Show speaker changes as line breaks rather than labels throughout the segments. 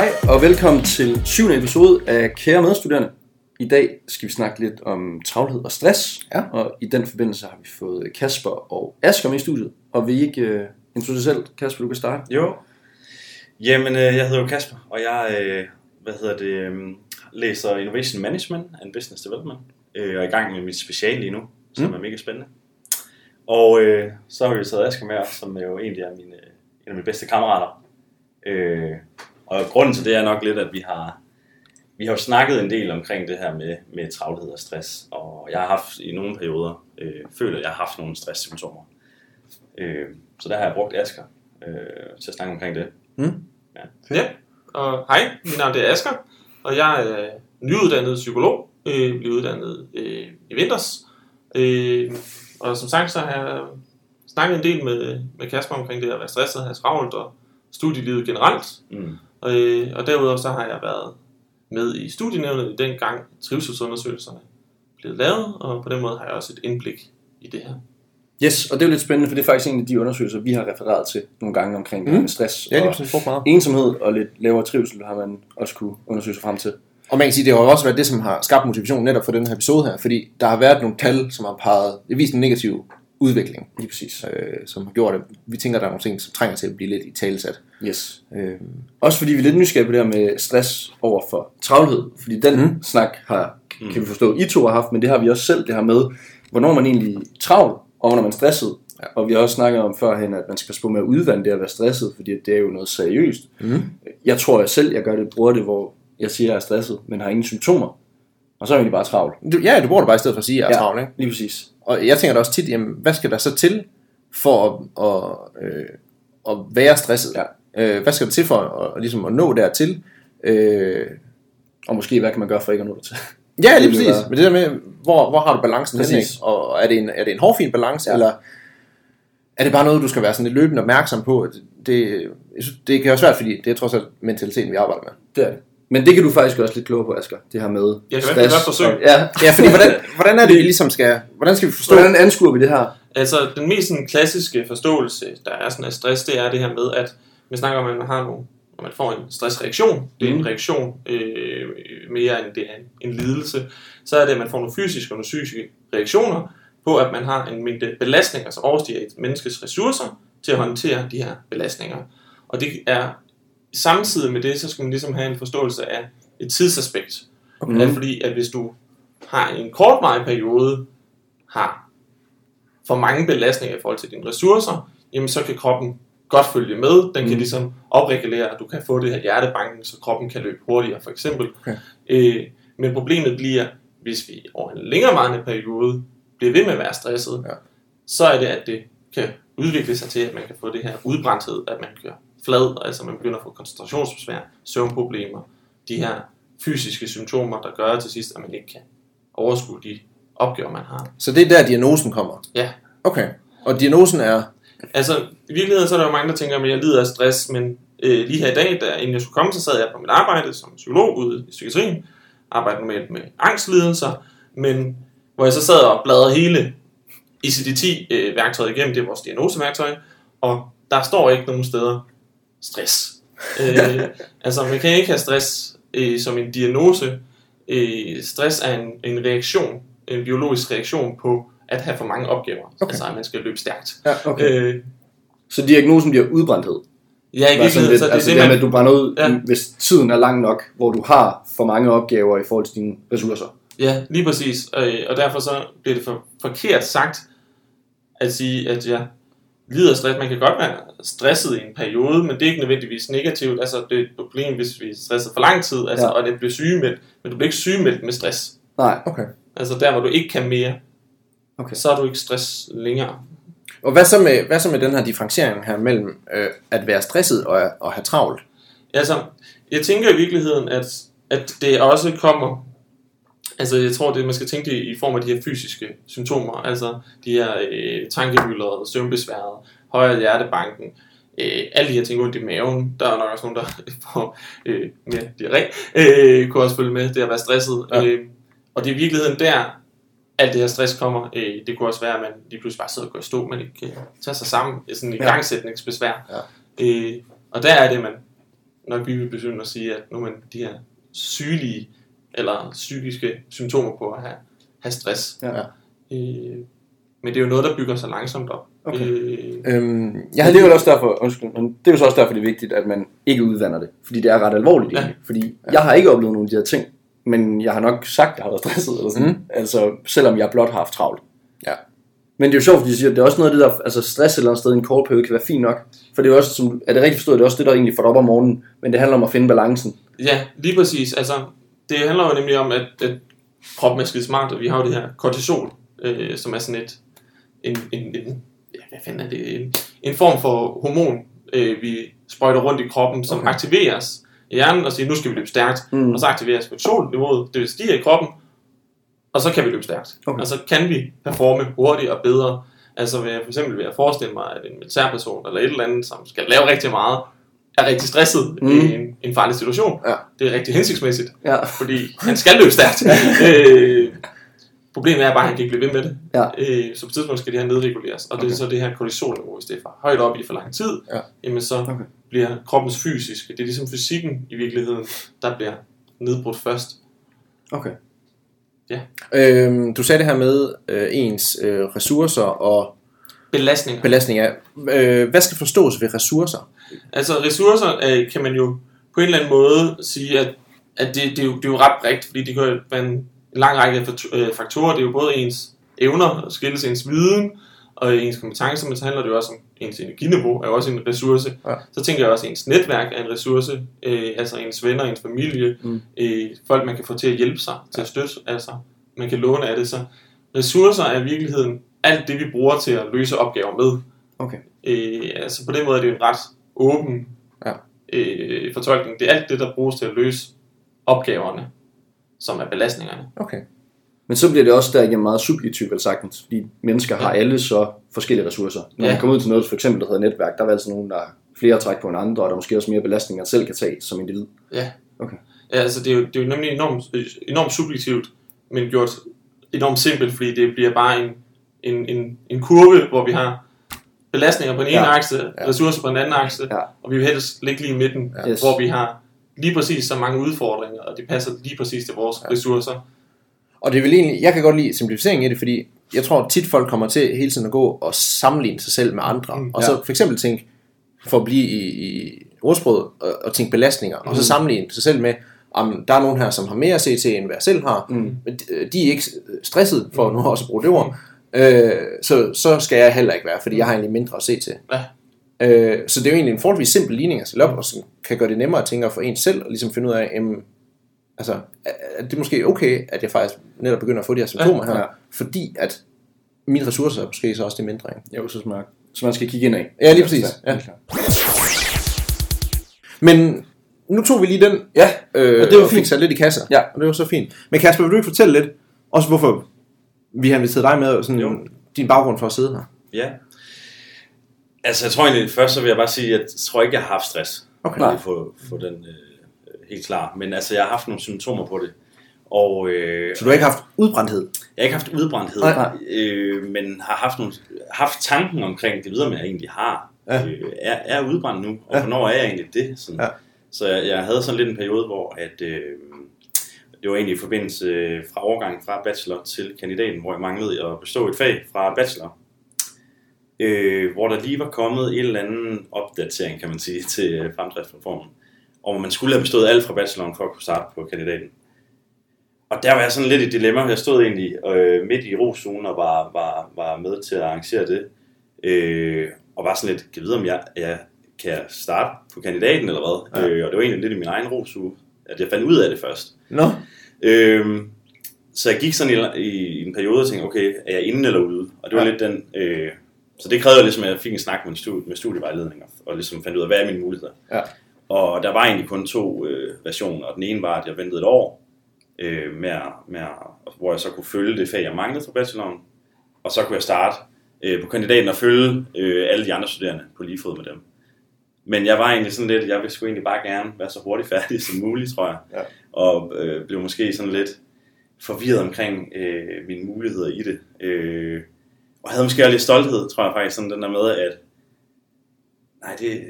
Hej og velkommen til syvende episode af Kære Medstuderende. I dag skal vi snakke lidt om travlhed og stress,
Ja.
og i den forbindelse har vi fået Kasper og Asger med i studiet. Og vil I ikke uh, introducere selv? Kasper, du kan starte.
Jo. Jamen, øh, jeg hedder jo Kasper, og jeg øh, hvad hedder det, læser Innovation Management and Business Development, og er i gang med mit speciale lige nu, som
Mm.
er mega spændende. Og øh, så har vi taget Asger med, som jo egentlig er mine, en af mine bedste kammerater. Øh, og grunden til det er nok lidt, at vi har, vi har jo snakket en del omkring det her med, med travlhed og stress, og jeg har haft i nogle perioder, øh, følt, at jeg har haft nogle stresssymptomer. Øh, så der har jeg brugt Asger øh, til at snakke omkring det.
Ja, og hej, mit navn er Asger, og jeg er nyuddannet psykolog, øh, blev uddannet øh, i vinters. Øh, og som sagt, så har jeg snakket en del med, med Kasper omkring det at være stresset, have travlt og studielivet generelt.
Mm.
Og, øh, og derudover så har jeg været med i studienævnet i den gang trivselsundersøgelserne blev lavet, og på den måde har jeg også et indblik i det her.
Yes, og det er jo lidt spændende, for det er faktisk en af de undersøgelser, vi har refereret til nogle gange omkring det
Mm.
med stress
Ja, lige
og
præcis brugt meget.
ensomhed og lidt lavere trivsel har man også kunne undersøge sig frem til.
Og man kan sige, det har jo også været det, som har skabt motivation netop for den her episode her, fordi der har været nogle tal, som har peget, det vist en negativ udvikling,
Lige præcis.
øh, som har gjort, at vi tænker, at der er nogle ting, som trænger til at blive lidt i talesat.
Yes.
Øh,
Også fordi vi er lidt nysgerrige på det her med stress over for travlhed. Fordi den
Mm.
mm. snak har, kan vi forstå, I to har haft, men det har vi også selv det her med, hvornår man egentlig er travl, og hvornår man er stresset.
Ja.
Og vi har også snakket om førhen, at man skal passe på med at udvande det at være stresset, fordi det er jo noget seriøst.
mm.
Jeg tror jeg selv, jeg gør det, bruger det, hvor jeg siger, at jeg er stresset, men har ingen symptomer. Og så er jeg egentlig bare travl.
Du, ja, du bruger det bare i stedet for at sige, at jeg er
Ja.
travl, ikke?
Lige præcis.
Og jeg tænker da også tit, jamen, hvad skal der så til for at, at, øh, at være stresset?
Ja.
Øh, hvad skal der til for at, at, ligesom at nå dertil? Øh,
Og måske, hvad kan man gøre for ikke at nå det til?
Ja, lige præcis. Men det der med, hvor, hvor har du balancen
Præcis.
ikke? Og er det en, er det en hårfin balance,
Ja.
eller er det bare noget, du skal være sådan lidt løbende opmærksom på? Det, det, det kan være svært, fordi det er trods alt mentaliteten, vi arbejder med.
Det er det. Men det kan du faktisk også lidt klogere på, Asger. Det her med
Jeg kan godt forsøge.
og- Ja.
Ja, fordi hvordan, hvordan er det, vi ligesom skal, hvordan skal vi forstå?
Hvordan anskuer vi det her?
Altså, den mest sådan, klassiske forståelse, der er sådan af stress, det er det her med, at man snakker om, at man har nogle, når man får en stressreaktion, det er en reaktion øh, mere end det er en, en lidelse, så er det, at man får nogle fysiske og nogle psykiske reaktioner på, at man har en mængde belastninger, som overstiger et menneskes ressourcer til at håndtere de her belastninger. Og det er samtidig med det, så skal man ligesom have en forståelse af et tidsaspekt.
Mhm.
Mm. Fordi at hvis du har en kortvarig periode, har for mange belastninger i forhold til dine ressourcer, jamen så kan kroppen godt følge med. Den kan
Mm.
ligesom opregulere, at du kan få det her hjertebanken, så kroppen kan løbe hurtigere, for eksempel.
Okay.
Øh, men problemet bliver, hvis vi over en længerevarende periode bliver ved med at være stresset,
Ja.
så er det, at det kan udvikle sig til, at man kan få det her udbrændthed, at man kører flad, altså man begynder at få koncentrationsbesvær, søvnproblemer, de her fysiske symptomer, der gør til sidst, at man ikke kan overskue de opgaver, man har.
Så det er der, diagnosen kommer?
Ja.
Okay. Og diagnosen er,
Altså, i virkeligheden så er der jo mange, der tænker, at jeg lider af stress, men øh, lige her i dag, der, inden jeg skulle komme, så sad jeg på mit arbejde som psykolog ude i psykiatrien, arbejder normalt med angstlidelser, men hvor jeg så sad og bladrede hele ICD-10-værktøjet igennem, det er vores diagnoseværktøj, og der står ikke nogen steder stress. øh, altså, man kan ikke have stress øh, som en diagnose. Øh, stress er en, en reaktion, en biologisk reaktion på at have for mange opgaver.
Okay.
Altså, at man skal løbe stærkt.
Ja, okay.
Øh,
Så diagnosen bliver udbrændthed.
ja, i virkeligheden, så det er
altså
det,
det med, at du brænder ud,
Ja.
ja. hvis tiden er lang nok, hvor du har for mange opgaver i forhold til dine ressourcer.
Ja, lige præcis. Øh, og derfor så bliver det for, forkert sagt at sige, at jeg lider stress. Man kan godt være stresset i en periode, men det er ikke nødvendigvis negativt. Altså, det er et problem, hvis vi er stresset for lang tid, altså,
Ja.
og det bliver sygemeldt. Men du bliver ikke sygemeldt med stress.
Nej.
okay.
Altså der, hvor du ikke kan mere,
Okay.
så er du ikke stress længere.
Og hvad så med, hvad så med den her differentiering her mellem øh, at være stresset og, og have travlt?
Altså, jeg tænker i virkeligheden, at, at det også kommer... Altså, jeg tror, det man skal tænke det i form af de her fysiske symptomer. Altså, de her øh, tankehylder, søvnbesværet, højere hjertebanken, øh, alle de her ting ondt i maven. Der er nok også nogen, der får øh, mere diarré. Øh, kunne også følge med det at være stresset.
Ja.
Øh, og det er i virkeligheden der, alt det her stress kommer. Øh, det kunne også være, at man lige pludselig bare sidder og går i stå, man ikke kan tage sig sammen. Sådan en
Ja.
igangsætningsbesvær.
Ja.
Øh, og der er det, man nok vi vil begynde at sige, at nu man de her sygelige eller psykiske symptomer på at have, have stress.
Ja.
Øh, men det er jo noget, der bygger sig langsomt op.
Okay.
Øh,
Øhm, jeg
Ja,
havde
det er jo også derfor, undskyld, men det er jo så også derfor, det er vigtigt, at man ikke udvander det. Fordi det er ret alvorligt
Ja.
egentlig. Fordi jeg har ikke oplevet nogle af de her ting, men jeg har nok sagt, at jeg har været stresset eller sådan.
Mm.
Mm. Altså, selvom jeg blot har haft travlt.
Ja.
Men det er jo sjovt, fordi de siger, at det er også noget af det der, altså stress et eller andet sted i en kort periode kan være fint nok. For det er jo også, som, er det rigtigt forstået, det er også det, der egentlig får dig op om morgenen. Men det handler om at finde balancen.
Ja, lige præcis. Altså, det handler jo nemlig om, at, at kroppen er skide smart, og vi har jo det her kortisol, øh, som er sådan et, en, en, en, ja, hvad fanden er det, en, en form for hormon, øh, vi sprøjter rundt i kroppen, som
Okay.
aktiveres i hjernen og siger, nu skal vi løbe stærkt,
Mm.
og så aktiveres kortisolniveauet, det vil stige i kroppen, og så kan vi løbe stærkt.
Okay.
Og så kan vi performe hurtigere og bedre. Altså ved, for eksempel ved at forestille mig, at en militærperson eller et eller andet, som skal lave rigtig meget, er rigtig stresset
Mm.
mm. i en, en farlig situation.
Ja.
Det er rigtig hensigtsmæssigt,
Ja.
fordi han skal løbe stærkt. øh, problemet er bare, at han kan ikke blive ved med det.
Ja.
Øh, så på et tidspunkt skal det her nedreguleres, og det
Okay.
er så det her kortisolniveau, hvis det er for højt op i for lang tid,
Ja.
jamen så
Okay.
bliver kroppens fysiske, det er ligesom fysikken i virkeligheden, der bliver nedbrudt først.
Okay.
øhm, du sagde det her med øh, ens øh, ressourcer og
Belastninger.
belastninger. Øh, hvad skal forstås ved ressourcer?
Altså ressourcer øh, kan man jo på en eller anden måde sige, at, at det, det, er jo, det er jo ret bredt, fordi det kan være en lang række øh, faktorer. Det er jo både ens evner, skilles ens viden og ens kompetencer, men så handler det jo også om ens energiniveau, er jo også en ressource.
Ja.
Så tænker jeg også, at ens netværk er en ressource, øh, altså ens venner, ens familie,
Mm.
mm. øh, folk man kan få til at hjælpe sig, til at støtte, altså man kan låne af det. Så ressourcer er i virkeligheden alt det, vi bruger til at løse opgaver med.
Okay.
Øh, altså på den måde er det jo en ret åben
Ja.
Øh, fortolkning. Det er alt det, der bruges til at løse opgaverne, som er belastningerne.
Okay.
Men så bliver det også derigennem meget subjektivt, vel sagtens, fordi mennesker har alle så forskellige ressourcer. Når
Ja.
man kommer ud til noget, for eksempel, der hedder netværk, der er altså nogen, der har flere træk på en andre, og der er måske også mere belastninger, man selv kan tage som individ.
Ja.
Okay.
ja altså det er, jo, det er jo nemlig enormt, enormt subjektivt, men gjort enormt simpelt, fordi det bliver bare en, en, en, en kurve, hvor vi har belastninger på den ene
Ja.
akse,
Ja.
ressourcer på den anden akse,
Ja.
og vi vil helst ligge lige i midten,
Ja.
Hvor vi har lige præcis så mange udfordringer, og det passer lige præcis til vores
Ja.
ressourcer.
Og det er vel egentlig, jeg kan godt lide simplificeringen i det, fordi jeg tror tit folk kommer til hele tiden at gå og sammenligne sig selv med andre. Mm,
Mm,
og så for eksempel tænke, for at blive i, i ordsproget, og, og tænke belastninger, mm. og så
Mm.
sammenligne sig selv med, om der er nogen her, som har mere CT, end hvad jeg selv har.
Mm.
Men de, de er ikke stresset, for nu også at bruge det ord. Øh, så, så skal jeg heller ikke være, fordi jeg har egentlig mindre at se til.
Ja.
Øh, så det er jo egentlig en forholdsvis simpel ligning at stille op, og som kan gøre det nemmere at tænke for en selv, og ligesom finde ud af, jamen, altså, er det måske okay, at jeg faktisk netop begynder at få de her symptomer her,
Ja.
fordi at mine ressourcer er måske så også det mindre. Ikke?
Jo, så smart. Så man skal kigge ind af.
Ja, lige præcis. Ja. Men nu tog vi lige den,
Ja,
øh,
Og det var
og fik
fint.
sat lidt i kasser,
Ja.
og det var så fint. Men Kasper, vil du ikke fortælle lidt, også hvorfor vi har inviteret dig med, og sådan,
Jo.
din baggrund for at sidde her?
Ja. Altså, jeg tror egentlig, først så vil jeg bare sige, at jeg tror ikke, jeg har haft stress.
Okay.
Bare få, få den øh, helt klar. Men altså, jeg har haft nogle symptomer på det. Og øh,
Så du har ikke haft udbrændthed?
jeg har ikke haft udbrændthed,
Nej.
øh, men har haft, nogle, haft tanken omkring det videre, med, jeg egentlig har.
Ja.
Øh, er, er udbrændt nu, og
Ja.
hvornår er jeg egentlig det? Sådan.
Ja.
Så jeg, jeg havde sådan lidt en periode, hvor at, øh, det var egentlig i forbindelse øh, fra overgangen fra bachelor til kandidaten, hvor jeg manglede at bestå et fag fra bachelor. Øh, hvor der lige var kommet en eller anden opdatering, kan man sige, til øh, fremdriftsreformen. Og hvor man skulle have bestået alt fra bacheloren for at kunne starte på kandidaten. Og der var jeg sådan lidt i dilemma. Jeg stod egentlig øh, midt i rozonen og var, var, var med til at arrangere det. Øh, og var sådan lidt, kan jeg vide, om jeg, jeg kan starte på kandidaten eller hvad?
Ja.
Øh, og det var egentlig lidt i min egen rosuge, at jeg fandt ud af det først.
Nå,
Øhm, så jeg gik sådan i, i en periode og tænkte, okay, er jeg inde eller ude? Og det var
Ja.
lidt den... Øh, så det krævede ligesom, at jeg fik en snak med, en studie, med studievejledninger, og ligesom fandt ud af, hvad er mine muligheder.
Ja.
Og der var egentlig kun to øh, versioner, og den ene var, at jeg ventede et år, øh, med, med, hvor jeg så kunne følge det fag, jeg manglede fra bacheloren, og så kunne jeg starte øh, på kandidaten og følge øh, alle de andre studerende på lige fod med dem. Men jeg var egentlig sådan lidt, jeg ville sgu egentlig bare gerne være så hurtigt færdig som muligt, tror jeg.
Ja.
Og øh, blev måske sådan lidt forvirret omkring øh, mine muligheder i det. Øh, og havde måske også lidt stolthed, tror jeg faktisk, sådan den der med, at nej, det,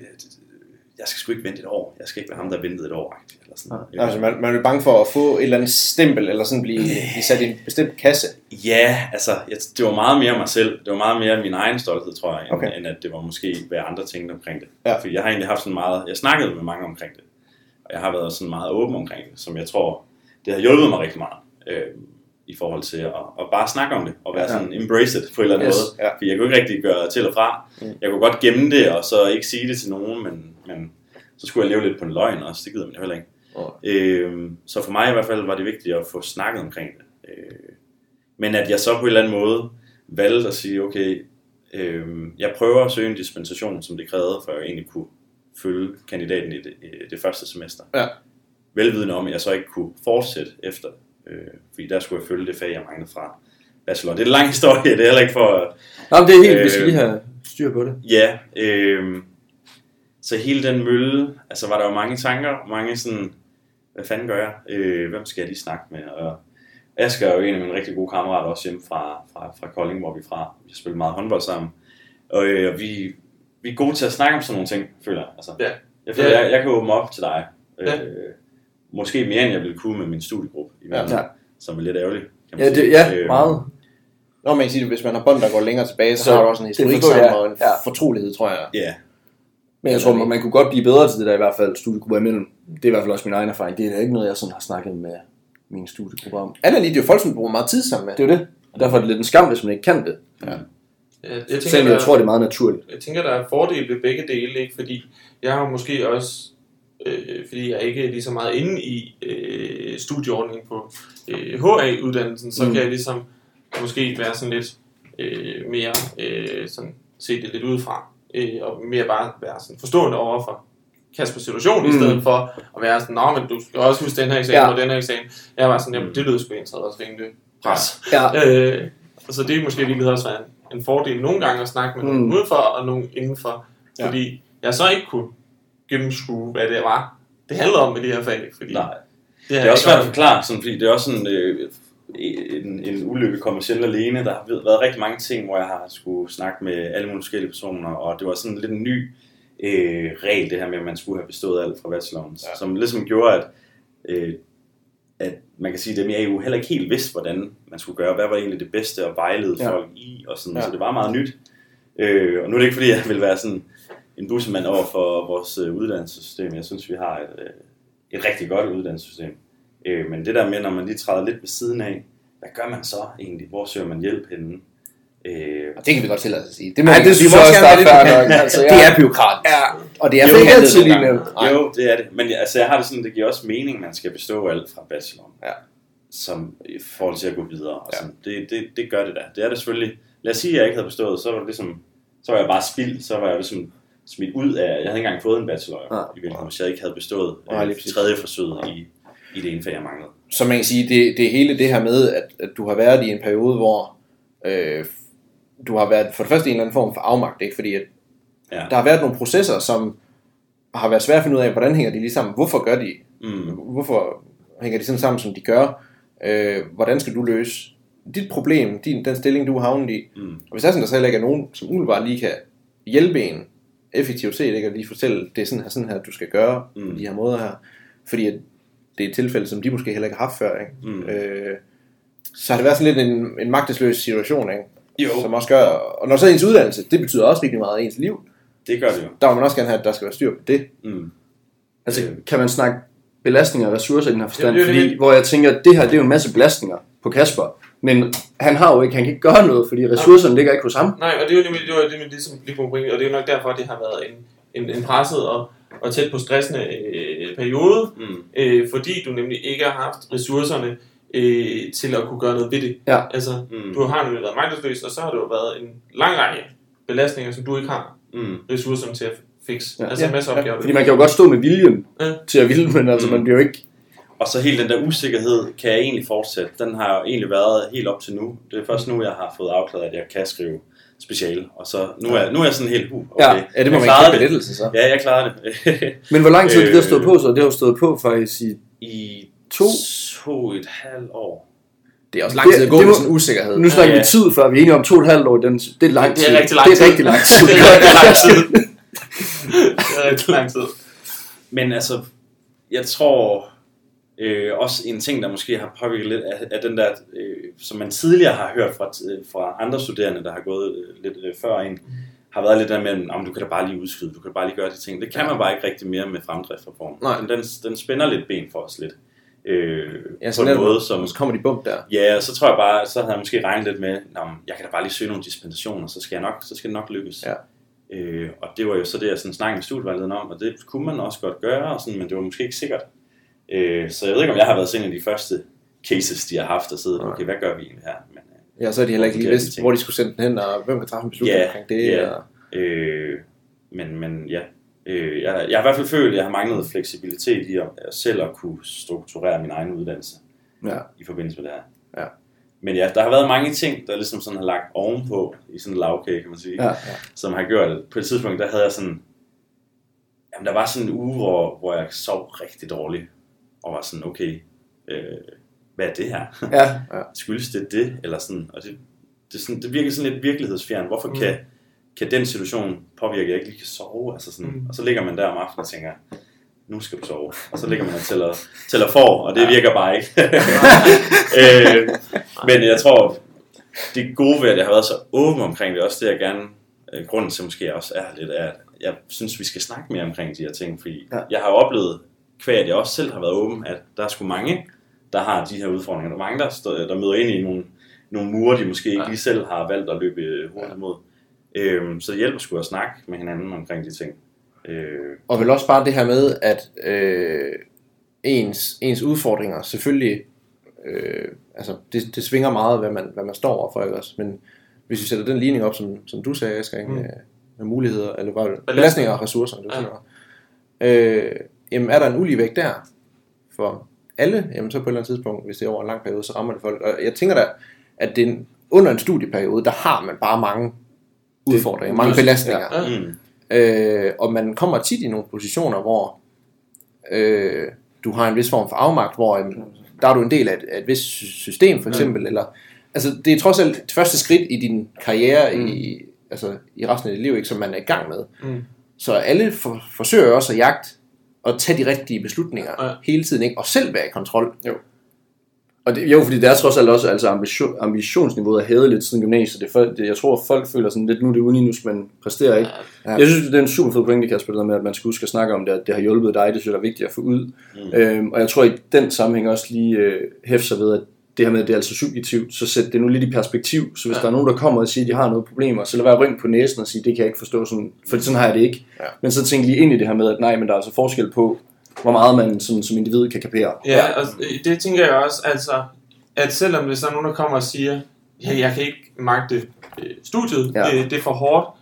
jeg skal sgu ikke vente et år. Jeg skal ikke være ham, der ventede et år. Eller sådan.
Nej.
Altså, man, man er bange for at få et eller andet stempel, eller sådan blive, blive sat i en bestemt kasse.
Ja, altså, jeg, det var meget mere mig selv. Det var meget mere min egen stolthed, tror jeg, end,
Okay.
end at det var måske, hvad andre tænkte omkring det.
Ja.
For jeg har egentlig haft sådan meget, jeg snakkede med mange omkring det. Og jeg har været sådan meget åben omkring det, som jeg tror, det har hjulpet mig rigtig meget. Øh, i forhold til at, at bare snakke om det, og være
Ja.
ja. sådan embrace it på en eller anden
Yes,
måde.
ja.
For jeg kunne ikke rigtig gøre til og fra.
Mm.
Jeg kunne godt gemme det, og så ikke sige det til nogen, men, men så skulle jeg leve lidt på en løgn også, det gider man jo heller ikke. Øh, så for mig i hvert fald var det vigtigt at få snakket omkring det. Øh, men at jeg så på en eller anden måde valgte at sige, okay, øh, jeg prøver at søge en dispensation, som det krævede, for at jeg egentlig kunne følge kandidaten i det, det første semester.
Ja.
Velvidende om, at jeg så ikke kunne fortsætte efter. Øh, fordi der skulle jeg følge det fag, jeg manglede fra bachelor. Det er en lang historie, det er heller ikke for
Nå, men det er helt, vi skal
Øh,
lige have styr på det.
Ja, øh, så hele den mølle, altså var der jo mange tanker, mange sådan, hvad fanden gør jeg? Øh, hvem skal jeg lige snakke med? Og Asger er jo en af mine rigtig gode kammerater, også hjemme fra, fra, fra Kolding, hvor vi er fra. Vi har spillet meget håndbold sammen. Og øh, vi, vi er gode til at snakke om sådan nogle ting, føler jeg. Altså,
Ja.
Jeg, føler,
Ja.
jeg, jeg kan åbne op til dig. Øh,
Ja.
Måske mere, end jeg ville kunne med min studiegruppe, i
Ja.
ja. som er lidt ærgerligt. Kan man
Ja,
sige.
det, ja
Øh,
meget.
Når man kan sige hvis man har bånd, der går længere tilbage, så,
Så
har du også en historik sammen
jeg.
og en
Ja.
fortrolighed, tror jeg.
Ja,
Men jeg tror, man, man kunne godt blive bedre til det der i hvert fald, studiegrupper imellem. Det er i hvert fald også min egen erfaring. Det er da ikke noget, jeg sådan har snakket med mine studiegrupper om.
Andet lige, det er jo folk, som bruger meget tid sammen med.
Det er jo det. Og derfor er det lidt en skam, hvis man ikke kan det.
Jeg, jeg, tænker,
Selvom jeg
der-
tror, det er meget naturligt.
jeg tænker, der er fordele ved begge dele, ikke? fordi jeg har måske også, øh, fordi jeg ikke er lige så meget inde i øh, studieordningen på øh, HA-uddannelsen, så
mm.
kan jeg ligesom måske være sådan lidt øh, mere øh, sådan, se det lidt udefra, øh, og mere bare være sådan forstående over for Kaspers situation, mm. i stedet for at være sådan, nå, men du skal også huske den her eksamen
Ja.
og den her eksamen. Jeg var sådan, jamen det lyder sgu egentlig også rimelig pres.
Ja.
Øh, og så det er måske virkelig også en, en fordel nogle gange at snakke med nogen
Mm.
udenfor og nogen indenfor.
Ja.
Fordi jeg så ikke kunne gennemskue, hvad det var, det handlede om med det her fag. Fordi
nej.
det,
Det er også svært at forklare, sådan, fordi det er også sådan, øh, en, en ulykke kommer sjældent alene. Der har været rigtig mange ting, hvor jeg har skulle snakke med alle mulige forskellige personer, og det var sådan lidt en ny øh, regel, det her med, at man skulle have bestået alt fra bacheloren,
Ja.
som ligesom gjorde, at, øh, at man kan sige, at dem i EU heller ikke helt vidste, hvordan man skulle gøre, hvad var egentlig det bedste at vejlede
Ja.
folk i, og sådan,
Ja.
ja. så det var meget nyt. Øh, og nu er det ikke, fordi jeg vil være sådan en bussemand over for vores øh, uddannelsessystem. Jeg synes, vi har et, øh, et rigtig godt uddannelsessystem. Øh, men det der med, når man lige træder lidt ved siden af, hvad gør man så egentlig? Hvor søger man hjælp henne? Øh,
Og det kan vi godt tillade os at sige. Det,
Ej, det
vi
synes
må
jeg også,
gerne
der er nok. Altså,
Det
ja.
er byråkratisk.
Ja.
Og det er
Det er altid lige
jo, det er det. Men jeg- altså, jeg har det sådan, det giver også mening, at man skal bestå alt fra bacheloren.
Ja.
Som i forhold til at gå videre. Og
Ja.
sådan. Det, det, det gør det da. Det er det selvfølgelig. Lad os sige, at jeg ikke havde bestået, så var det ligesom, så var jeg bare spild, så var jeg ligesom smidt ud af, jeg havde ikke engang fået en bachelor,
Ja.
i virkeligheden, hvis jeg ikke havde bestået øh, tredje forsøget i, i det ene fag, jeg manglede.
Så man kan sige, det, det hele det her med, at, at du har været i en periode, hvor øh, du har været for det første i en eller anden form for afmagt, ikke? fordi at
Ja.
der har været nogle processer, som har været svære at finde ud af, hvordan hænger de lige sammen, hvorfor gør de,
Mm.
hvorfor hænger de sådan sammen, som de gør, øh, hvordan skal du løse dit problem, din, den stilling, du er havnet i.
Mm.
Og hvis der er sådan, der så heller ikke er nogen, som umiddelbart lige kan hjælpe en effektivt set, ikke? og lige fortælle, det er sådan her, sådan her, du skal gøre mm.
Mm.
på de her måder her, fordi at det er et tilfælde, som de måske heller ikke har haft før, ikke?
Mm.
Øh, så har det været sådan lidt en, en magtesløs situation, ikke?
Jo.
som også gør, og når så ens uddannelse, det betyder også rigtig meget af ens liv,
Det gør det jo.
der vil man også gerne have, at der skal være styr på det.
Mm.
Altså, kan man snakke belastninger og ressourcer i den her forstand?
Ja, det er det.
fordi, hvor jeg tænker, at det her det er jo en masse belastninger på Kasper. Men han har jo ikke, han kan ikke gøre noget, fordi ressourcerne ligger ikke hos ham.
Nej, og det er jo nemlig, det var det, ligesom lige på point, og det er jo nok derfor, at det har været en, en, en presset og, og tæt på stressende øh, periode,
Mm.
øh, fordi du nemlig ikke har haft ressourcerne øh, til at kunne gøre noget ved det.
Ja.
Altså,
Mm.
du har nemlig været magtesløs, og så har det jo været en lang række belastninger, som du ikke har
Mm.
ressourcerne til at fikse.
Ja.
Ja. Altså en masse
Ja.
opgaver.
Fordi man kan jo godt stå med viljen
Ja.
til at ville, men altså,
Mm.
man bliver jo ikke...
Og så hele den der usikkerhed, kan jeg egentlig fortsætte? Den har jo egentlig været helt op til nu. Det er først nu, jeg har fået afklaret, at jeg kan skrive speciale. Og så nu er, nu er jeg sådan helt, uh, okay.
Ja.
Ja, det må
jeg
man ikke
det.
så.
Ja, jeg klarede det.
Men hvor lang tid det, der stået
Øh.
på, så det har jo stået på faktisk i...
I
To?
to et halvt år.
Det er også lang tid
Det-
at gå
det
med sådan en usikkerhed.
Nu snakker
Ja.
vi tid, før vi er enige om to og et halvt år. Den, det er lang
Det
tid.
er rigtig lang
Det
tid.
er rigtig lang tid.
det er rigtig lang tid. det er rigtig lang tid.
men altså, jeg tror øh, også en ting, der måske har påvirket lidt, af, af den der, øh, som man tidligere har hørt fra, øh, fra andre studerende, der har gået øh, lidt øh, før en, har været lidt der med, om du kan da bare lige udskyde, du kan da bare lige gøre de ting. Det kan man bare ikke rigtig mere med fremdriftsreformen.
Nej.
Den, den, den spænder lidt ben for os lidt. Øh,
Ja,
på
så
en
netop,
måde, som,
så kommer de bump der.
Ja, og så tror jeg bare, så havde jeg måske regnet lidt med, jeg kan da bare lige søge nogle dispensationer, så skal, jeg nok, så skal det nok lykkes.
Ja.
Øh, og det var jo så det, jeg sådan snakkede med studievejlederen om, og det kunne man også godt gøre, og sådan, men det var måske ikke sikkert. Øh, så jeg ved ikke, om jeg har været sådan en af de første cases, de har haft, og siddet, okay, hvad gør vi egentlig her? Men, øh,
Ja, så er de heller ikke lige vidst, hvor de skulle sende den hen, og hvem kan træffe en beslutning
Ja,
omkring det.
ja.
Og,
Øh, men, men ja, øh, jeg, jeg har i hvert fald følt, at jeg har manglet fleksibilitet i at, at selv at kunne strukturere min egen uddannelse
ja.
i forbindelse med det her.
Ja.
Men ja, der har været mange ting, der ligesom sådan har lagt ovenpå i sådan en lavkage, kan man sige,
Ja.
ja. som har gjort det. På et tidspunkt, der havde jeg sådan, jamen der var sådan en uge, hvor, hvor jeg sov rigtig dårligt, og var sådan, okay, øh, hvad er det her?
Ja,
skyldes det det, eller sådan, og det, det, sådan, det virker sådan lidt virkelighedsfjern. Hvorfor mm. kan, kan den situation påvirke, at jeg ikke lige kan sove? Altså sådan,
Mm.
Og så ligger man der om aftenen og tænker, nu skal du sove. Og så ligger man og tæller, tæller for, og det virker bare ikke. øh, men jeg tror, det gode ved, at jeg har været så åben omkring det, også det jeg gerne, øh, grunden til måske også er lidt, er, at jeg synes, vi skal snakke mere omkring de her ting, fordi
Ja.
ja. jeg har oplevet, kvæg at jeg også selv har været åben, at der er sgu mange, der har de her udfordringer. Der er mange, der, står, der møder ind i nogle, nogle mure, de måske ikke
Ja.
lige selv har valgt at løbe øh, hurtigt mod. Øhm, så det hjælper sgu at snakke med hinanden omkring de ting. Øh,
og vel også bare det her med, at øh, ens, ens udfordringer selvfølgelig, øh, altså det, det svinger meget, hvad man, hvad man står overfor, ikke også? Men hvis vi sætter den ligning op, som, som du sagde, Asger, mm. Med, med muligheder, eller hvad,
Belastninger.
og ressourcer, du
Ja.
ja. øh, jamen er der en uligevægt der for alle, jamen så på et eller andet tidspunkt, hvis det er over en lang periode, så rammer det folk. Og jeg tænker da, at det en, under en studieperiode, der har man bare mange udfordringer, mange belastninger.
Ja.
mm,
Øh, og man kommer tit i nogle positioner, hvor øh, du har en vis form for afmagt, hvor øh, der er du en del af et, af et vist sy- system, for eksempel. Eller, altså, det er trods alt det første skridt i din karriere, mm. i, altså, i resten af dit liv, ikke, som man er i gang med.
Mm.
Så alle for, forsøger også at jagte og tage de rigtige beslutninger
Ja.
hele tiden, ikke? og selv være i kontrol.
Og det, jo, fordi det er trods alt også, altså ambition, ambitionsniveauet er hævet lidt siden gymnasiet. Det folk, det, jeg tror, folk føler sådan lidt, nu er det uni, nu skal man præstere, ikke?
Ja.
Ja. Jeg synes, det er en super fed pointe, Kasper, det der med, at man skal huske at snakke om det, at det har hjulpet dig, det synes jeg er vigtigt at få ud. Mm. Øhm, og jeg tror i den sammenhæng også lige øh, hæfter sig ved, at det her med, at det er altså subjektivt, så sæt det nu lidt i perspektiv. Så hvis ja. der er nogen, der kommer og siger, at de har noget problemer, så lad være rynke på næsen og sige, det kan jeg ikke forstå, sådan, for sådan har jeg det ikke.
Ja.
Men så tænk lige ind i det her med, at nej, men der er altså forskel på, hvor meget man sådan, som individ kan kapere.
Ja, og det tænker jeg også, altså, at selvom hvis der er nogen, der kommer og siger, ja, jeg kan ikke magte øh, studiet,
ja.
det, det er for hårdt,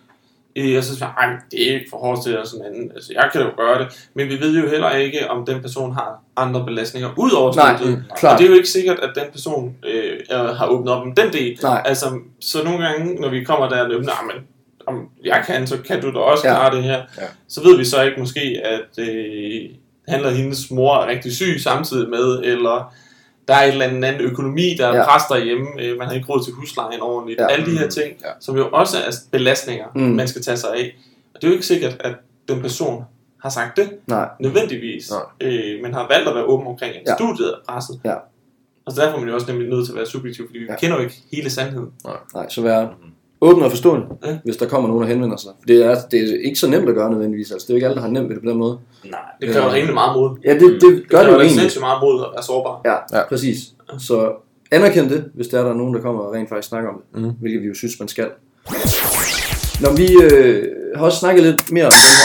øh, jeg, "Ej, det er ikke for hårdt til sådan anden, altså jeg kan jo gøre det, men vi ved jo heller ikke, om den person har andre belastninger ud over
Nej,
studiet.
mm, klart.
Og det er jo ikke sikkert, at den person øh, har åbnet op om den del.
Nej.
Altså, så nogle gange, når vi kommer der og løber, nej, men om jeg kan, så kan du da også
Ja.
klare det her.
Ja.
Så ved vi så ikke måske, at øh, han eller hendes mor er rigtig syg samtidig med, eller der er et eller andet økonomi, der er
Ja.
pres derhjemme, øh, man har ikke råd til huslejen ordentligt.
Ja.
Alle de her ting,
Ja.
som jo også er belastninger,
Mm.
mm. man skal tage sig af. Og det er jo ikke sikkert, at den person har sagt det
Nej.
nødvendigvis,
Nej.
øh, men har valgt at være åben omkring, at
Ja.
studiet er presset.
Ja.
Og så derfor er man jo også nemlig nødt til at være subjektiv, fordi vi
Ja.
kender jo ikke hele sandheden.
Nej, så vær åben og forstående, ja. Hvis der kommer nogen, der henvender sig. Det er, det er ikke så nemt at gøre nødvendigvis. Altså, det er jo ikke alle, der har nemt ved det på den måde.
nej.
Det kræver
Øh.
rimelig meget mod.
Ja, det, det gør det,
kræver
jo egentlig.
sindssygt meget mod at være sårbar.
Ja,
Ja.
præcis. Så anerkend det, hvis der er der er nogen, der kommer og rent faktisk snakker om det.
Mhm.
Hvilket vi jo synes, man skal. Når vi øh, har også snakket lidt mere om den her...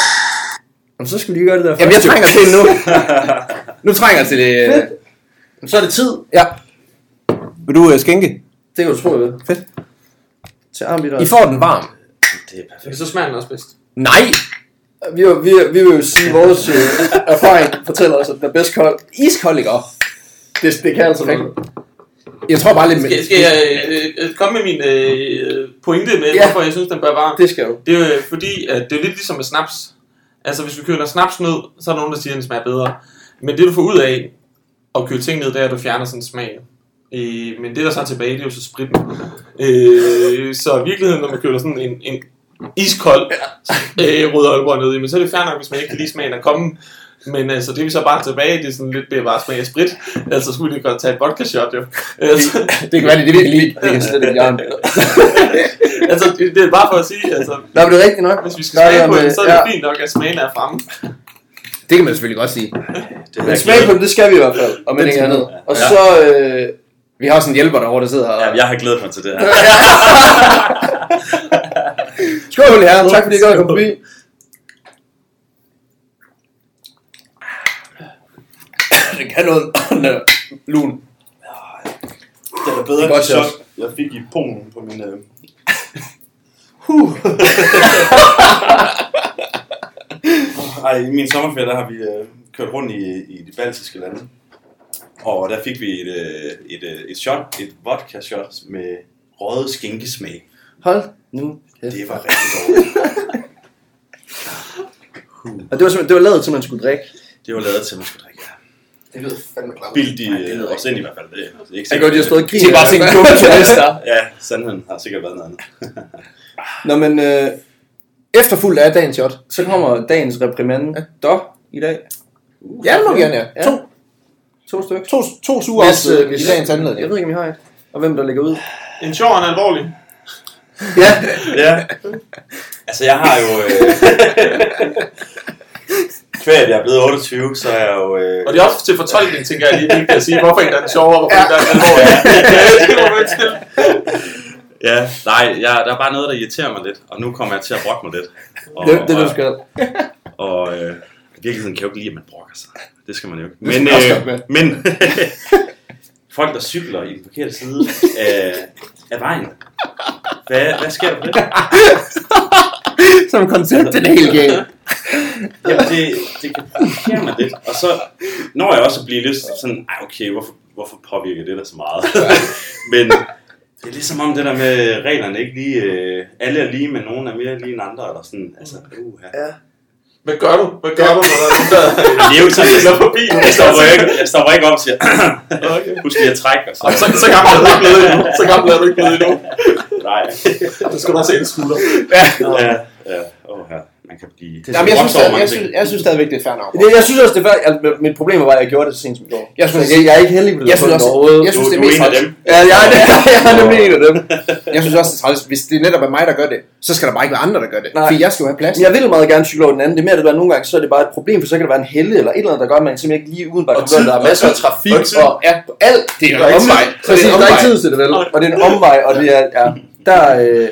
Jamen, så skal vi lige gøre det der
Jamen, jeg trænger til det nu. nu trænger jeg til det.
Fedt. Så er det tid.
Ja. Vil du uh, skænke?
Det kan du tro, jeg ved.
Fedt.
Til armbitter.
I får den varm.
Det er perfekt.
Så smager den også bedst.
Nej!
Vi, vil- vi, vi vil jo sige, at vores øh, erfaring fortæller os, at den er bedst kold.
Iskold, ikke? også?
Det, det kan altså noget.
Jeg tror bare lidt med...
Skal, skal jeg øh, øh, komme med min øh, pointe med,
Ja.
hvorfor jeg synes, den bør varm?
Det skal du.
Det er jo øh, fordi, at det er lidt ligesom med snaps. Altså, hvis vi køler snaps ned, så er der nogen, der siger, at den smager bedre. Men det, du får ud af at køle ting ned, det er, at du fjerner sådan en smag. Øh, men det, der så er tilbage, det er jo så spritten. Øh, så i virkeligheden, når man køler sådan en, en iskold øh, rød ølbrød ned i, men så er det fair nok, hvis man ikke kan lide smagen af komme Men altså, det er vi så bare tilbage, det er sådan lidt mere bare smag af sprit. Altså, skulle vi godt tage et vodka shot, jo. Altså,
Det kan være, det er det, vi lide.
Det kan slet ikke gøre.
altså det, det, er bare for at sige, altså,
Nå, men det er rigtigt nok.
hvis vi skal smage på det, så er det
ja.
fint nok, at smagen er fremme.
Det kan man selvfølgelig godt sige.
Det
Men smag på det, det skal vi i hvert fald. Og med
Det
ikke andet. Og så... Øh,
Vi har også en hjælper derovre, der sidder her.
Ja, jeg har glædet mig til det her.
skål, her. Tak fordi I gad at komme forbi. Det kan noget. Lun.
Det er bedre
Det er godt os.
jeg fik i Polen på min... Øh... Huh. Ej, i min sommerferie, der har vi øh, kørt rundt i, i de baltiske lande. Og der fik vi et, øh, et, øh, et shot, et vodka shot med røget skinkesmag.
Hold nu. kæft.
Det var rigtig dårligt.
Og det var, det var lavet til, at man skulle drikke.
Det var lavet til, man skulle drikke. ja.
Det lyder fandme klart.
Bildt de øh, os ind i hvert fald. Det, det er ikke
Jeg godt, de har stået og
Det
grinet.
er bare sådan en dumme turister.
Ja, sandheden har sikkert været noget andet.
Nå, men øh,
Efterfuldt af dagens shot.
så kommer dagens reprimande der i dag.
Ja, det må gerne. Ja. To,
To stykker.
to, to sure
Hvis, øh,
i
hvis-
dagens
Jeg
anledning.
ved ikke, om I har et. Og hvem der ligger ud.
En sjov og en alvorlig.
Ja.
Ja. Altså, jeg har jo... Øh... Kvæg, at jeg er blevet 28, så er jeg jo... Øh...
Og det er også til fortolkning, tænker jeg lige, vigtigt at sige, hvorfor en der er den sjovere, og hvorfor en der er den alvorlig. Stille.
Ja, nej, jeg, der er bare noget, der irriterer mig lidt, og nu kommer jeg til at brokke mig lidt. Og,
Det, det er skal.
Og øh, i virkeligheden kan jeg jo ikke lide, at man brokker sig. Det skal man jo ikke. Men, øh, men folk, der cykler i den forkerte side af, af vejen, hvad, hvad sker der for det?
Som koncept, den er helt galt.
Jamen, det, det kan provokere mig lidt. Og så når jeg også at blive lidt sådan, ej okay, hvorfor, hvorfor påvirker det der så meget? Men det er ligesom om det der med reglerne ikke lige, øh, alle er lige, men nogen er mere lige end andre, eller sådan, altså, uh, ja.
Hvad gør du? Hvad gør du, når der er nogen, der
er
cykler forbi?
Jeg stopper ikke, jeg stopper ikke op og siger,
Okay.
husk lige at trække, og så,
så, så gammel er du ikke blevet endnu. Så gammel er du ikke blevet endnu.
nej.
Så skal du også se en skulder.
Ja, ja, ja, man kan blive...
Jamen, jeg, synes, jeg,
ting.
synes, jeg synes stadigvæk, det er fair nok.
Det, jeg synes også, det var, altså, mit problem var, at jeg gjorde det så sent som i går.
Jeg synes,
jeg, jeg er ikke heldig på det
jeg synes også,
overhovedet.
jeg synes,
Du,
det
du
er
er
mest
en af dem.
Ja, jeg, er, jeg er nemlig en af dem.
Jeg synes også, det er træls. Hvis det netop er mig, der gør det, så skal der bare ikke være andre, der gør det.
Nej.
Fordi jeg skal jo have plads.
Jeg vil meget gerne cykle over den anden. Det er mere, det der nogle gange, så er det bare et problem, for så kan der være en helle eller et eller andet, der gør, at man simpelthen ikke lige udenbart kan gøre, der er masser af trafik
og
ja, alt.
Det er en omvej.
tid-
Så er det
Præcis, der er ikke tid til det, vel? Og det er en omvej, og det er, ja, der, øh,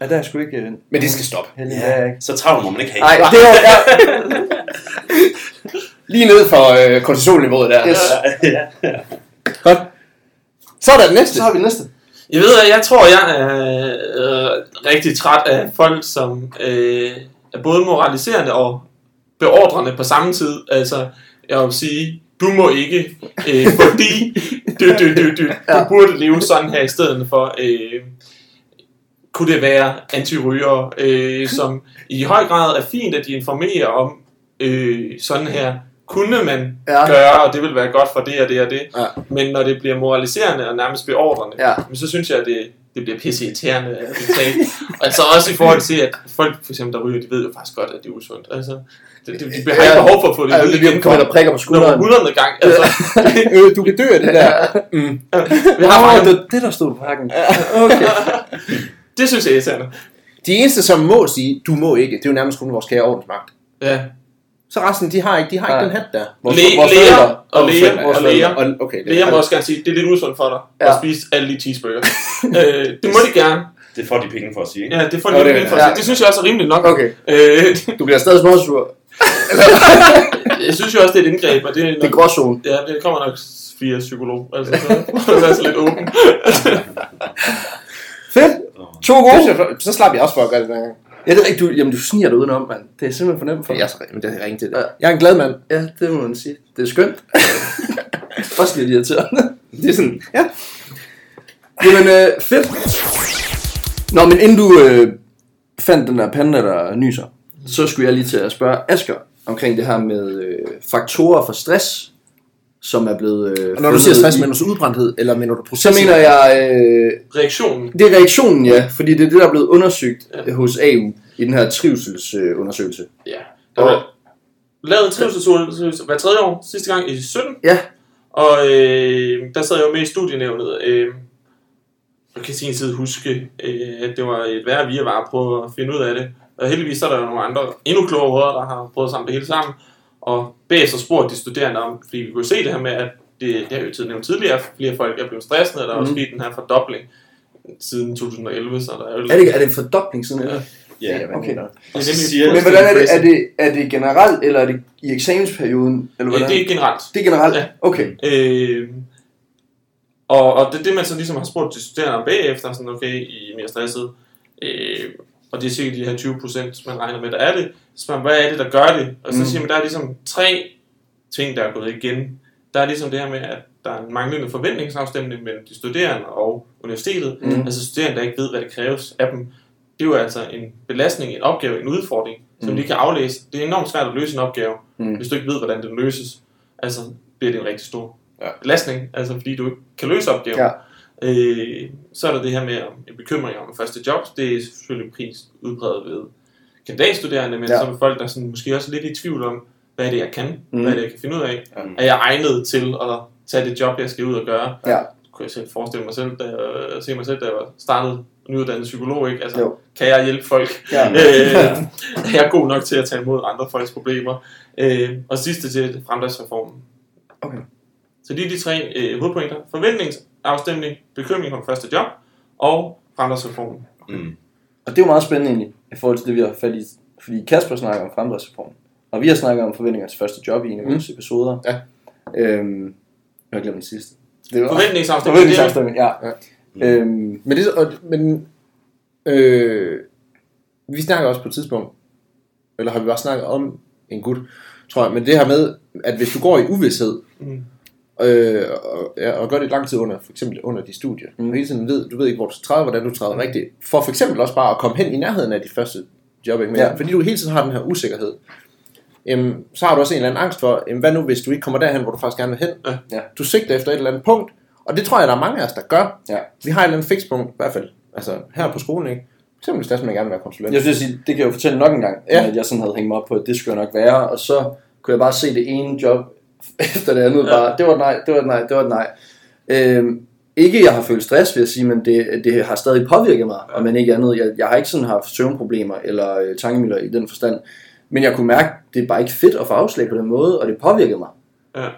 ja, der er sgu ikke... Øh,
Men det skal stoppe.
heldig, ja. ikke.
Så travlt må man ikke have.
Nej, det var, ja,
Lige ned for øh, kortisolniveauet der.
yes.
ja.
Godt. Så er der den næste.
Så har vi næste.
Jeg ved, at jeg tror, jeg er øh, rigtig træt af folk, som øh, er både moraliserende og beordrende på samme tid. Altså, jeg vil sige, du må ikke, øh, fordi du, du, du, du, du burde leve sådan her i stedet for. Øh, kunne det være antiryger, øh, som i høj grad er fint, at de informerer om øh, sådan her, kunne man
Ja.
ja. gøre, og det vil være godt for det og det og det.
Ja.
Men når det bliver moraliserende og nærmest beordrende,
Ja.
men så synes jeg, at det, det bliver pisse irriterende at tale. altså også i forhold til, at folk for eksempel, der ryger, de ved jo faktisk godt, at det er usundt. Altså, det, det, de har ikke behov for at få det
Ja, det bliver kommer og prikker på
Når
skulderen.
100. gang. Altså,
Øh, du kan dø af det der. Mm.
vi har faktisk,
det, det der stod på pakken. Okay.
det synes jeg er irriterende.
De eneste, som må sige, du må ikke, det er jo nærmest kun vores kære ordensmagt.
Ja.
Så resten, de har ikke, de har ikke
Nej.
den hat der.
Vores-
Læ-
vores
læger
forældre.
og
Vores
læger og læger.
Og, okay,
jeg må også gerne sige, det er lidt usundt for dig
Ja.
at spise alle de cheeseburger. øh, det må de gerne.
Det får de penge for at sige, ikke?
Ja, det får de
det-
lige for
ja.
Det synes jeg også er rimeligt nok.
Okay.
Øh,
Du bliver stadig småsur.
jeg synes jo også, det er et indgreb, og det er,
Det er gråzone.
Ja, det kommer nok via psykolog. Altså, så det er så lidt åben.
Fedt. To
Det
gode.
synes jeg, så slap jeg også for at gøre det den gang.
Ja, det er rigtigt. Du, jamen, du sniger dig udenom, mand. Det er simpelthen for nemt for
Jeg
dig.
er så men det er til det.
Ja.
Jeg er en glad mand.
Ja, det må man sige. Det er skønt. Også lidt irriterende.
Det er sådan, ja.
Jamen, øh, fedt. Nå, men inden du øh, fandt den der panda, der nyser, så skulle jeg lige til at spørge Asger omkring det her med øh, faktorer for stress, som er blevet... Øh,
Og når du siger stress,
i-
mener du så udbrændthed, eller mener du
så
proces?
mener jeg, øh,
Reaktionen.
det er reaktionen, ja, fordi det er det, der er blevet undersøgt Ja. hos AU i den her trivselsundersøgelse.
Ja. Der var, lavet en trivselsundersøgelse hver tredje år, sidste gang i 17.
Ja.
Og øh, der sad jeg jo med i studienævnet. Øh, jeg kan sin side huske, øh, at det var et værre virvar at prøve at finde ud af det. Og heldigvis så er der jo nogle andre, endnu klogere hoveder, der har prøvet sammen det hele sammen. Og bagefter spurgte de studerende om, fordi vi kunne se det her med, at det, det har jo tid nævnt tidligere, flere folk er blevet stressede, og der er også
Mhm.
sket den her fordobling siden 2011, så der er jo
Er det, er det en fordobling siden?
Ja.
Ja.
Ja,
Okay.
Det er
Og så
nemlig
siger-
Men hvordan er det? Er det, er det generelt, eller er det i eksamensperioden? Eller
Ja,
hvordan?
det er generelt.
det er generelt?
Ja.
Okay.
Øh, og, og det er det, man så ligesom har spurgt de studerende om bagefter, sådan, okay, I er mere stresset. Øh, og det er sikkert de her 20 procent, man regner med, der er det. Så spørger man, hvad er det, der gør det? Og så
Mm.
siger man, der er ligesom tre ting, der er gået igen. Der er ligesom det her med, at der er en manglende forventningsafstemning mellem de studerende og universitetet.
Mm.
Altså studerende, der ikke ved, hvad det kræves af dem. Det er jo altså en belastning, en opgave, en udfordring, som
Mm.
de kan aflæse. Det er enormt svært at løse en opgave,
Mm.
hvis du ikke ved, hvordan den løses. Altså, bliver det en rigtig stor
Ja.
belastning, altså fordi du ikke kan løse opgaven.
Ja.
Øh, så er der det her med om en bekymring om første job. Det er selvfølgelig pris udbredt ved kandidatstuderende, men
Ja.
er folk, der sådan, måske også er lidt i tvivl om, hvad er det, jeg kan?
Mm.
Mm. Hvad er det, jeg kan finde ud af?
Ja.
Er jeg egnet til at tage det job, jeg skal ud og gøre?
Ja.
kunne jeg selv forestille mig selv, da jeg, se mig selv, da jeg var startet nyuddannet psykolog, ikke? Altså,
Jo.
kan jeg hjælpe folk?
Ja.
øh, er jeg god nok til at tage imod andre folks problemer? Øh, og sidste til fremdriftsreformen.
Okay.
Så det er de tre øh, hovedpointer. Forventningsafstemning, bekymring om første job, og fremdriftsreformen.
Mm.
Og det er jo meget spændende egentlig, i forhold til det, vi har fat i. Fordi Kasper snakker om fremdriftsreform. Og vi har snakket om forventninger til første job i en af
Mm.
vores episoder.
Ja.
Øhm, jeg har glemt den sidste. Det var
Forventningsafstemning,
forventningsafstemning, ja.
Ja.
Øhm,
Men, det, og, men øh, vi snakker også på et tidspunkt, eller har vi bare snakket om en gut, tror jeg, men det her med, at hvis du går i uvidshed,
Mm.
Øh, og, ja, og gør det lang tid under, for eksempel under de studier,
Mm.
og hele tiden ved, du ved ikke, hvor du skal træde, hvordan du træder mm. rigtigt, for for eksempel også bare at komme hen i nærheden af de første job, ikke? Men,
Ja.
fordi du hele tiden har den her usikkerhed, jamen, så har du også en eller anden angst for, jamen, hvad nu hvis du ikke kommer derhen, hvor du faktisk gerne vil hen?
Ja.
Du sigter efter et eller andet punkt, og det tror jeg, der er mange af os, der gør.
Ja.
Vi har et eller andet fikspunkt, i hvert fald, altså her på skolen, ikke? For eksempel, hvis det at man gerne vil være konsulent.
jeg synes, sige, det kan jeg jo fortælle nok en gang,
Ja.
at jeg sådan havde hængt mig op på, at det skulle jeg nok være. Og så kunne jeg bare se det ene job efter det andet.
Ja.
Bare, det var et nej, det var et nej, det var et nej. Øhm, ikke, jeg har følt stress, vil jeg sige, men det, det har stadig påvirket mig, og men ikke andet. Jeg, jeg har ikke sådan haft søvnproblemer eller øh, tankemøller i den forstand. Men jeg kunne mærke, det er bare ikke fedt at få afslag på den måde, og det påvirkede mig.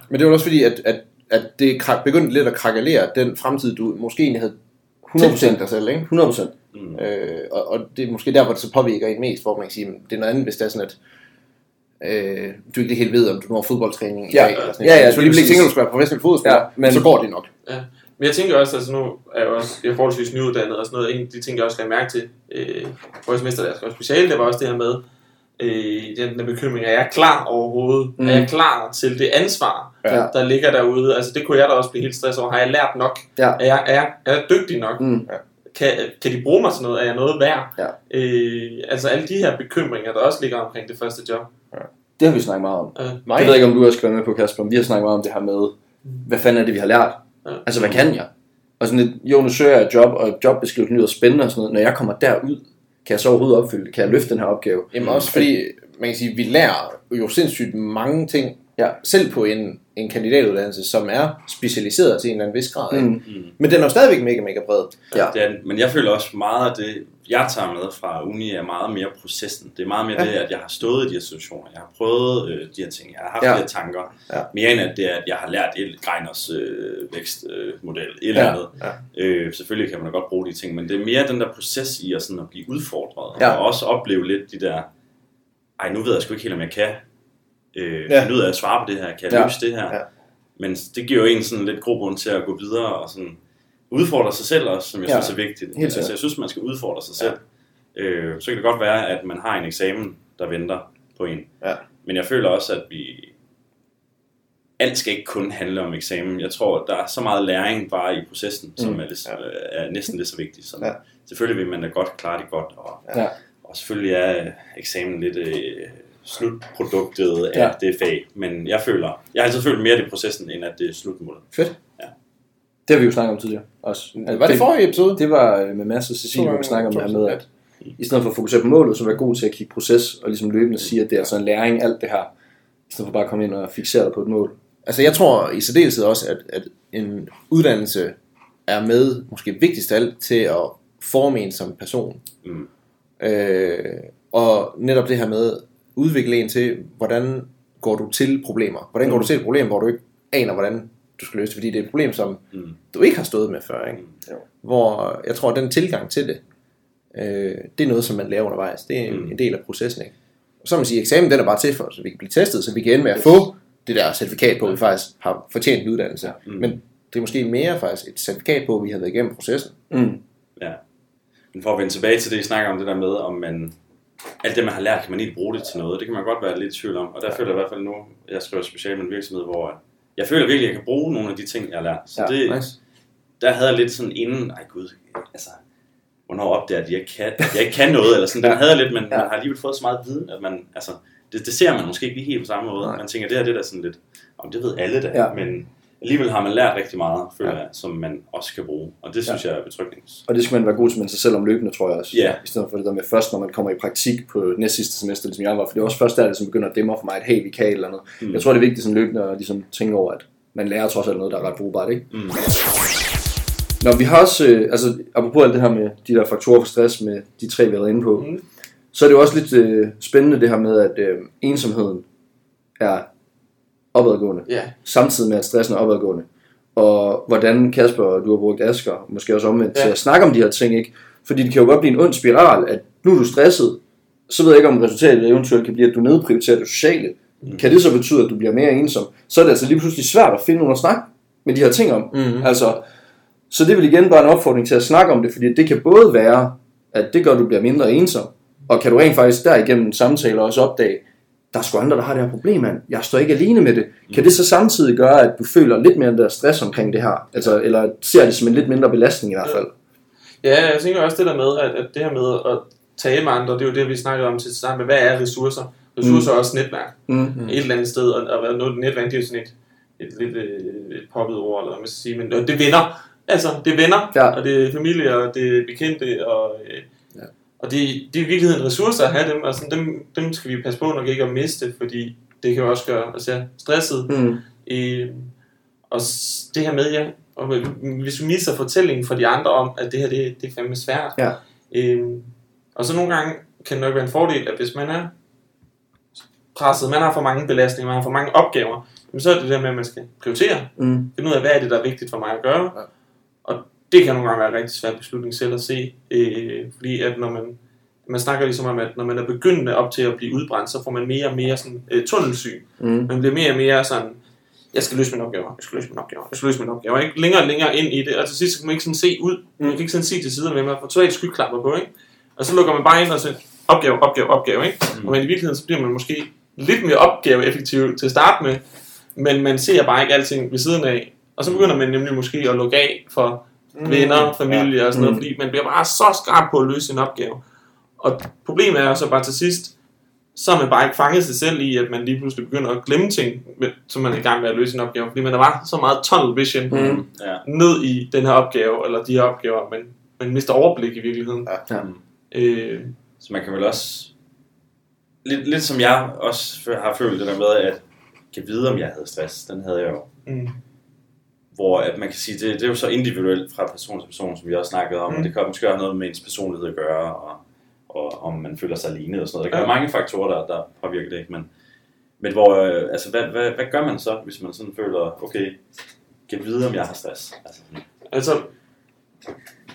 Men det var også fordi, at, at, at det begyndte lidt at krakalere den fremtid, du måske egentlig havde
100%.
tiltænkt dig selv, ikke?
100%.
Mm.
Øh, og, og det er måske der, hvor det så påvirker en mest, hvor man kan sige, det er noget andet, hvis det er sådan, at øh, du ikke helt ved, om du når fodboldtræning i
Ja.
dag. Eller sådan
Ja, ja,
noget. Selvfølgelig
lige
ikke tænker,
præcis.
du skal være professionel fodboldspiller,
Ja,
ja,
men-
så går det nok.
Men jeg tænker også, altså nu er jeg også jeg er forholdsvis nyuddannet og sådan noget. En af de ting, jeg også lagde mærke til, øh, jeg semester, jeg skrev speciale, det var også det her med, øh, den der bekymring, er jeg klar overhovedet?
Mm.
Mm. Er jeg klar til det ansvar,
Ja.
der ligger derude? Altså det kunne jeg da også blive helt stresset over. Har jeg lært nok?
Ja.
Er, jeg, er, jeg, er jeg dygtig nok?
Mm.
Kan, kan de bruge mig til noget? Er jeg noget værd?
Ja.
Øh, altså alle de her bekymringer, der også ligger omkring det første job.
Det har vi snakket meget om.
Øh,
Nej.
Jeg ved ikke, om du også skal være med på, Kasper, men vi har snakket meget om det her med, hvad fanden er det, vi har lært?
Ja.
Altså, hvad kan jeg? Og sådan lidt, jo, nu søger jeg et job, og jobbeskrivelsen lyder spændende og sådan noget. Når jeg kommer derud, kan jeg så overhovedet opfylde det? Kan jeg løfte den her opgave?
Jamen også fordi, man kan sige, vi lærer jo sindssygt mange ting,
Ja.
selv på en, en kandidatuddannelse, som er specialiseret til en eller anden vis grad.
Mm.
Mm.
Men den er jo stadigvæk mega, mega bred.
Ja.
Det er, men jeg føler også meget af det, jeg tager med fra uni, er meget mere processen. Det er meget mere
Ja.
ja. det, at jeg har stået i de her situationer. Jeg har prøvet øh, de her ting. Jeg har haft
Ja.
ja. de her tanker.
Ja.
Mere end at det er, at jeg har lært et Greiners øh, vækstmodel. Øh, et eller
Ja.
andet.
Ja.
Øh, selvfølgelig kan man da godt bruge de ting, men det er mere den der proces i at, sådan at blive udfordret.
Ja.
Og også opleve lidt de der, ej nu ved jeg sgu ikke helt, om jeg kan øh,
Ja.
finde ud af at svare på det her. Kan jeg
Ja.
ja. løse det her?
Ja.
Men det giver jo en sådan lidt grobund til at gå videre og sådan udfordre sig selv også, som jeg
Ja.
ja. synes er vigtigt.
sikkert.
altså, jeg synes, man skal udfordre sig selv. Øh, så kan det godt være, at man har en eksamen, der venter på en.
Ja.
Men jeg føler også, at vi... Alt skal ikke kun handle om eksamen. Jeg tror, der er så meget læring bare i processen, som
Mm.
er, lidt, er næsten lige så vigtigt. Så
Ja.
Selvfølgelig vil man da godt klare det godt, og,
Ja.
og selvfølgelig er eksamen lidt øh, slutproduktet af
Ja.
ja. det fag. Men jeg føler, jeg har altid følt mere det processen, end at det er slutmålet.
Fedt.
Det har vi jo snakket om tidligere også.
Var det forrige episode?
Det var øh, med Mads og Cecilie, hvor vi snakker om det her med, at i stedet for at fokusere på målet, så være god til at kigge proces, og ligesom løbende sige, at det er sådan en læring, alt det her. I stedet for bare at komme ind og fixere dig på et mål.
Altså jeg tror i særdeleshed også, at, at en uddannelse er med, måske vigtigst af alt, til at forme en som person.
Mm.
Øh, og netop det her med, udvikle en til, hvordan går du til problemer? Hvordan går du til et problem, hvor du ikke aner, hvordan du skal løse det? Fordi det er et problem, som
Mm.
du ikke har stået med før. Ikke?
Jo.
Hvor jeg tror, at den tilgang til det, øh, det er noget, som man lærer undervejs. Det er en,
Mm.
en del af processen. Ikke? Og så man sige, eksamen den er bare til for, så vi kan blive testet, så vi kan ende med at få det der certifikat på, at vi faktisk har fortjent en uddannelse.
Mm.
Men det er måske mere faktisk et certifikat på, at vi har været igennem processen.
Mm.
Ja. Men for at vende tilbage til det, I snakker om, det der med, om man, alt det, man har lært, kan man ikke bruge det til noget. Det kan man godt være lidt i tvivl om. Og der ja. føler jeg i hvert fald nu, jeg skriver specielt med en virksomhed, hvor jeg føler virkelig, at jeg kan bruge nogle af de ting, jeg har lært. Så
Ja,
det,
Nice.
der havde jeg lidt sådan inden, ej gud, altså, hvornår opdager de, at jeg kan, at jeg ikke kan noget, eller sådan, den havde jeg lidt, men
Ja.
man har alligevel fået så meget viden, at man, altså, det, det ser man måske ikke lige helt på samme måde.
Nej.
Man tænker, det her det er da sådan lidt, om det ved alle da,
Ja.
men alligevel har man lært rigtig meget, føler
Ja.
jeg, som man også kan bruge, og det synes jeg er betryggende.
Og det skal man være god til med sig selv om løbende, tror jeg også.
Ja.
I stedet for det der med først, når man kommer i praktik på næst sidste semester, ligesom jeg var. For det er også først der, det som begynder at dæmme for mig, at hey, vi kan eller andet.
Mm.
Jeg tror, det er vigtigt sådan løbende at ligesom tænke over, at man lærer trods alt noget, der er ret brugbart, ikke?
Mm.
Nå, vi har også, øh, altså apropos alt det her med de der faktorer for stress, med de tre, vi har været inde på,
Mm.
så er det jo også lidt øh, spændende det her med, at øh, ensomheden er opadgående,
Ja,
samtidig med, at stressen er opadgående. Og hvordan Kasper, du har brugt Asger, måske også omvendt,
Ja.
til at snakke om de her ting, ikke? Fordi det kan jo godt blive en ond spiral, at nu er du stresset, så ved jeg ikke, om resultatet eventuelt kan blive, at du nedprioriterer det sociale.
Mm.
Kan det så betyde, at du bliver mere ensom? Så er det altså lige pludselig svært at finde nogen at snakke med de her ting om.
Mm-hmm.
Altså, så det vil igen bare en opfordring til at snakke om det, fordi det kan både være, at det gør, at du bliver mindre ensom, og kan du rent faktisk derigennem en samtale også opdage, der er sgu andre, der har det her problem, mand. Jeg står ikke alene med det. Kan det så samtidig gøre, at du føler lidt mere der stress omkring det her? Altså, eller ser det som en lidt mindre belastning i hvert fald?
Ja, jeg tænker også det der med, at, at det her med at tale med andre, det er jo det, vi snakkede om til sammen med, hvad er ressourcer? Ressourcer er også netværk.
Mm.
Et eller andet sted, og, og noget netværk, det er jo sådan et, et lidt øh, et poppet ord, eller hvad man skal sige, men det er venner. Altså, det er venner,
Ja.
og det er familie, og det er bekendte, og, øh. Og det, det er i virkeligheden ressourcer at have dem, og sådan, dem, dem skal vi passe på nok ikke at miste, fordi det kan jo også gøre os ja, stresset.
Mm.
Øh, og det her med, ja, og hvis vi misser fortællingen fra de andre om, at det her, det, det er fandme svært.
Ja.
Øh, og så nogle gange kan det nok være en fordel, at hvis man er presset, man har for mange belastninger, man har for mange opgaver, så er det der med, at man skal prioritere,
Mm.
finde ud af, hvad er det, der er vigtigt for mig at gøre.
Ja.
Og det kan nogle gange være en rigtig svær beslutning selv at se, øh, fordi at når man, man snakker ligesom om, at når man er begyndende op til at blive udbrændt, så får man mere og mere sådan, øh, tunnelsyn.
Mm.
Man bliver mere og mere sådan, jeg skal løse mine opgaver, jeg skal løse mine opgaver, jeg skal løse mine opgaver. Ikke længere og længere ind i det, og til sidst kan man ikke sådan se ud. Man kan ikke sådan se til siden, men man får totalt skyklapper på, ikke? Og så lukker man bare ind og siger, opgave, opgave, opgave, ikke? Mm. Og men i virkeligheden, så bliver man måske lidt mere opgaveeffektiv til at starte med, men man ser bare ikke alting ved siden af. Og så begynder man nemlig måske at lukke af for mm. venner, familie og sådan noget,
Mm.
fordi man bliver bare så skarp på at løse sin opgave. Og problemet er jo så bare til sidst, så har man bare ikke fanget sig selv i, at man lige pludselig begynder at glemme ting, som man er i gang med at løse en opgave. Fordi man er bare så meget tunnel vision
Mm.
Ja.
ned i den her opgave, eller de her opgaver, men man mister overblik i virkeligheden.
Ja.
Ja.
Øh,
Så man kan vel også, lidt, lidt som jeg også har følt det der med, at kan vide, om jeg havde stress, den havde jeg jo.
mm,
Hvor at man kan sige, det, det er jo så individuelt fra person til person, som vi også snakkede om,
Mm.
og det kan måske have noget med ens personlighed at gøre, og, og om man føler sig alene og sådan noget. Der kan
Ja.
være mange faktorer, der, der påvirker det, ikke? Men, men hvor, øh, altså, hvad, hvad, hvad gør man så, hvis man sådan føler, okay, kan vide, om jeg har stress? Altså,
altså,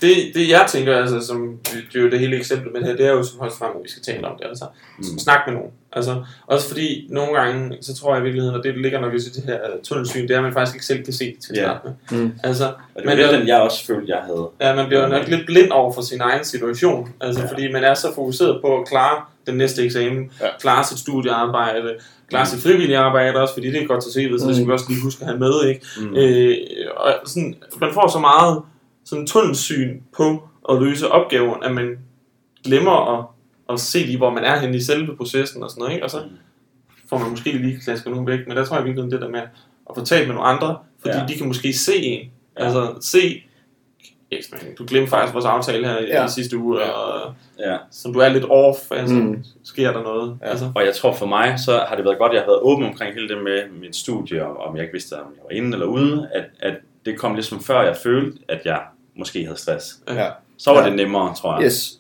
det, det jeg tænker, altså, som det er jo det hele eksempel med det her, det er jo som højst frem, at vi skal tale om det, altså.
Mm.
Snak med nogen. Altså, også fordi nogle gange, så tror jeg i virkeligheden, og det ligger nok i det her tunnelsyn, det er, at man faktisk ikke selv kan se det til at
Ja.
starte med.
Mm.
Altså,
og det
Men
var lidt den, jeg også følte, jeg havde.
Ja, man bliver nok lidt blind over for sin egen situation. Altså,
Ja.
fordi man er så fokuseret på at klare den næste eksamen,
Ja.
ja. klare sit studiearbejde, klare sit frivillige arbejde også, fordi det er godt til CV'et, så det skal vi også lige huske at have med, ikke?
Mm.
Øh, og sådan, man får så meget sådan tunnelsyn på at løse opgaven, at man glemmer at, at se lige, hvor man er henne i selve processen og sådan noget, ikke? Og så får man måske lige klasket nogen væk, men der tror jeg virkelig det der med at få talt med nogle andre, fordi
Ja.
ja. de kan måske se en,
Ja.
altså se, ekstra. Du glemte faktisk vores aftale her i,
Ja.
sidste uge, og
Ja.
som du er lidt off, altså,
Mm.
sker der noget.
Ja.
Altså.
Og jeg tror for mig, så har det været godt, at jeg har været åben omkring hele det med mit studie, og om jeg ikke vidste, om jeg var inde eller ude, at, at det kom ligesom før jeg følte, at jeg måske havde stress.
Ja.
Så var
Ja.
det nemmere, tror jeg,
Yes.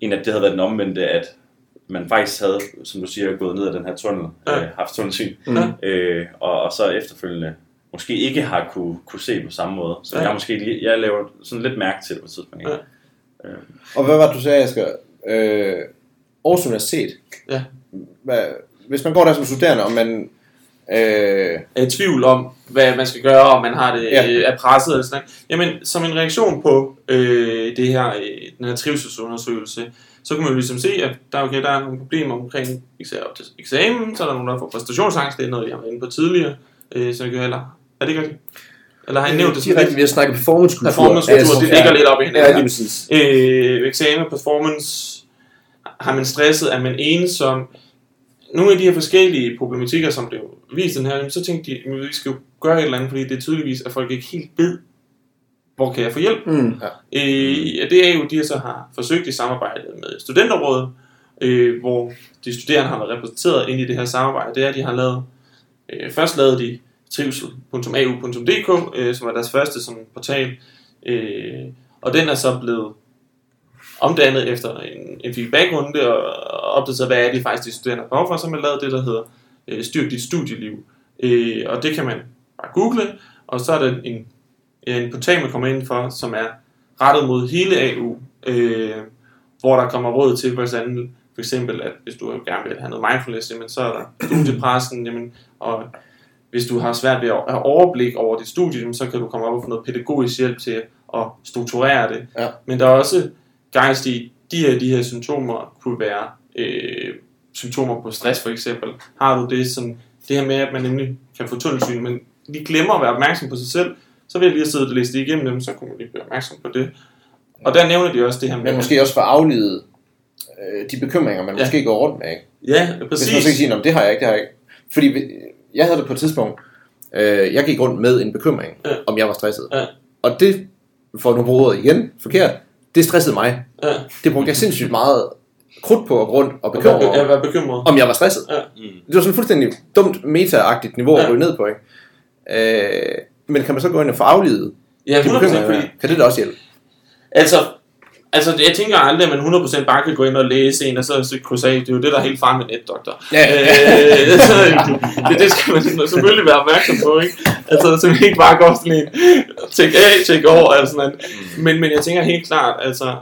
end at det havde været den omvendte, at man faktisk havde, som du siger, gået ned ad den her tunnel,
Ja.
øh, haft tunnelsyn,
Mm.
Øh, og, og så efterfølgende måske ikke har kunne, kunne se på samme måde. Så
Ja.
jeg måske lige, jeg laver sådan lidt mærke til det på et tidspunkt.
Ja.
Og hvad var det, du sagde, Asger? Øh, Aarhus Universitet.
Ja.
Hvad, hvis man går der som studerende, og man... Øh,
er i tvivl om, hvad man skal gøre, om man har det
Ja.
ja. er presset eller sådan noget. Jamen, som en reaktion på øh, det her, øh, den her trivselsundersøgelse, så kan man jo ligesom se, at der, okay, der er nogle problemer omkring eksamen, så er der nogen, der får præstationsangst, det er noget, jeg har været inde på tidligere, øh, så jeg kan heller... Er det ikke rigtigt? Eller har jeg nævnt det sådan
Direkte, vi har snakket performance-kultur.
Performance-kultur, det ligger lidt op i
Ja,
hinanden.
lige præcis.
øh, eksamen, performance, har man stresset, er man ensom, nogle af de her forskellige problematikker, som blev vist den her, så tænkte de, at vi skal jo gøre et eller andet, fordi det er tydeligvis, at folk ikke helt ved, hvor kan jeg få hjælp.
Mm.
Øh, og det er jo, de så har forsøgt i samarbejde med studenterrådet, øh, hvor de studerende har været repræsenteret ind i det her samarbejde, det er, at de har lavet, øh, først lavede de trivsel.au.dk, øh, som er deres første sådan, portal, øh, og den er så blevet omdannet efter en, en feedbackrunde og, opdateret, hvad er det faktisk, de studerende har behov for, så har man lavet det, der hedder øh, Styrk dit studieliv. Øh, og det kan man bare google, og så er der en, en portal, man kommer ind for, som er rettet mod hele AU, øh, hvor der kommer råd til, eksempel, for eksempel, at hvis du gerne vil have noget mindfulness, jamen, så er der studiepressen, jamen, og hvis du har svært ved at have overblik over dit studie, jamen, så kan du komme op og få noget pædagogisk hjælp til at strukturere det.
Ja.
Men der er også guides i, de her, de her symptomer kunne være øh, symptomer på stress for eksempel. Har du det sådan, det her med, at man nemlig kan få tunnelsyn, men lige glemmer at være opmærksom på sig selv, så vil jeg lige have siddet og læst det igennem dem, så kunne man lige blive opmærksom på det. Og der nævner de også det her med...
men måske også for afledet øh, de bekymringer, man
Ja.
måske går rundt med. Ikke?
Ja,
Hvis man så
præcis.
kan sige, "Nå, men det har jeg ikke, det har jeg ikke. Fordi jeg havde det på et tidspunkt, øh, jeg gik rundt med en bekymring,
Ja.
om jeg var stresset.
Ja.
Og det, for nu bruger igen, forkert, det stressede mig.
Ja.
Det brugte jeg sindssygt meget krudt på at gå rundt og bekymre mig
Jeg var bekymret.
om jeg var stresset.
Mm.
Det var sådan et fuldstændig dumt meta-agtigt niveau at
Ja.
ryge ned på, ikke? Øh, men kan man så gå ind og få afledet
Ja,
de
100%
bekymringer?
fordi,
Kan det da også hjælpe?
Altså, altså, jeg tænker aldrig, at man 100% bare kan gå ind og læse en, og så, så krydse af. Det er jo det, der er helt faren med netdoktor.
Ja.
Øh, så, det, det skal man selvfølgelig være opmærksom på, ikke? Altså, så vi ikke bare går sådan en tjek af, tjek over, eller sådan noget. Men, men jeg tænker helt klart, altså,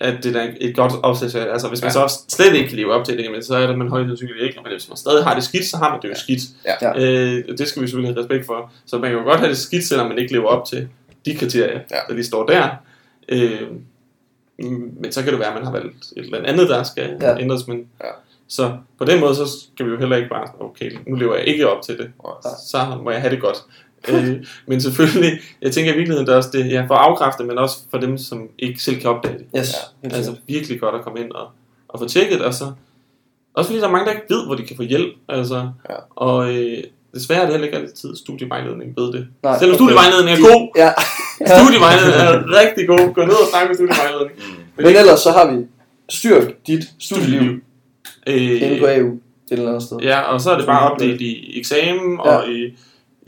at det er et godt opsæt. Altså, hvis man
Ja.
så slet ikke kan leve op til det, så er det, man højst sandsynligt ikke. Men hvis man stadig har det skidt, så har man det jo skidt.
Ja.
Ja.
Øh, det skal vi selvfølgelig have respekt for. Så man kan jo godt have det skidt, selvom man ikke lever op til de kriterier,
Ja.
der lige står der. Øh, men så kan det være, at man har valgt et eller andet, der skal
Ja.
ja. ændres. Men,
Ja.
Så på den måde, så skal vi jo heller ikke bare, okay, nu lever jeg ikke op til det.
Ja.
Så må jeg have det godt. Øh, men selvfølgelig, jeg tænker i virkeligheden, det er også det, ja, for afkræfte, men også for dem, som ikke selv kan opdage det.
Yes.
Ja.
Altså virkelig godt at komme ind og, og få tjekket, og så også fordi der er mange, der ikke ved, hvor de kan få hjælp. Altså,
Ja.
Og øh, desværre er det heller ikke altid studievejledning ved det.
Nej,
Selvom
okay.
studievejledning er god,
Ja.
studievejledning er rigtig god. Gå ned og snakke med studievejledning.
Mm.
Men ellers så har vi styrk dit studieliv inde på
Øh,
AU et eller andet sted.
ja, og så er det bare opdelt i eksamen
Ja.
og i,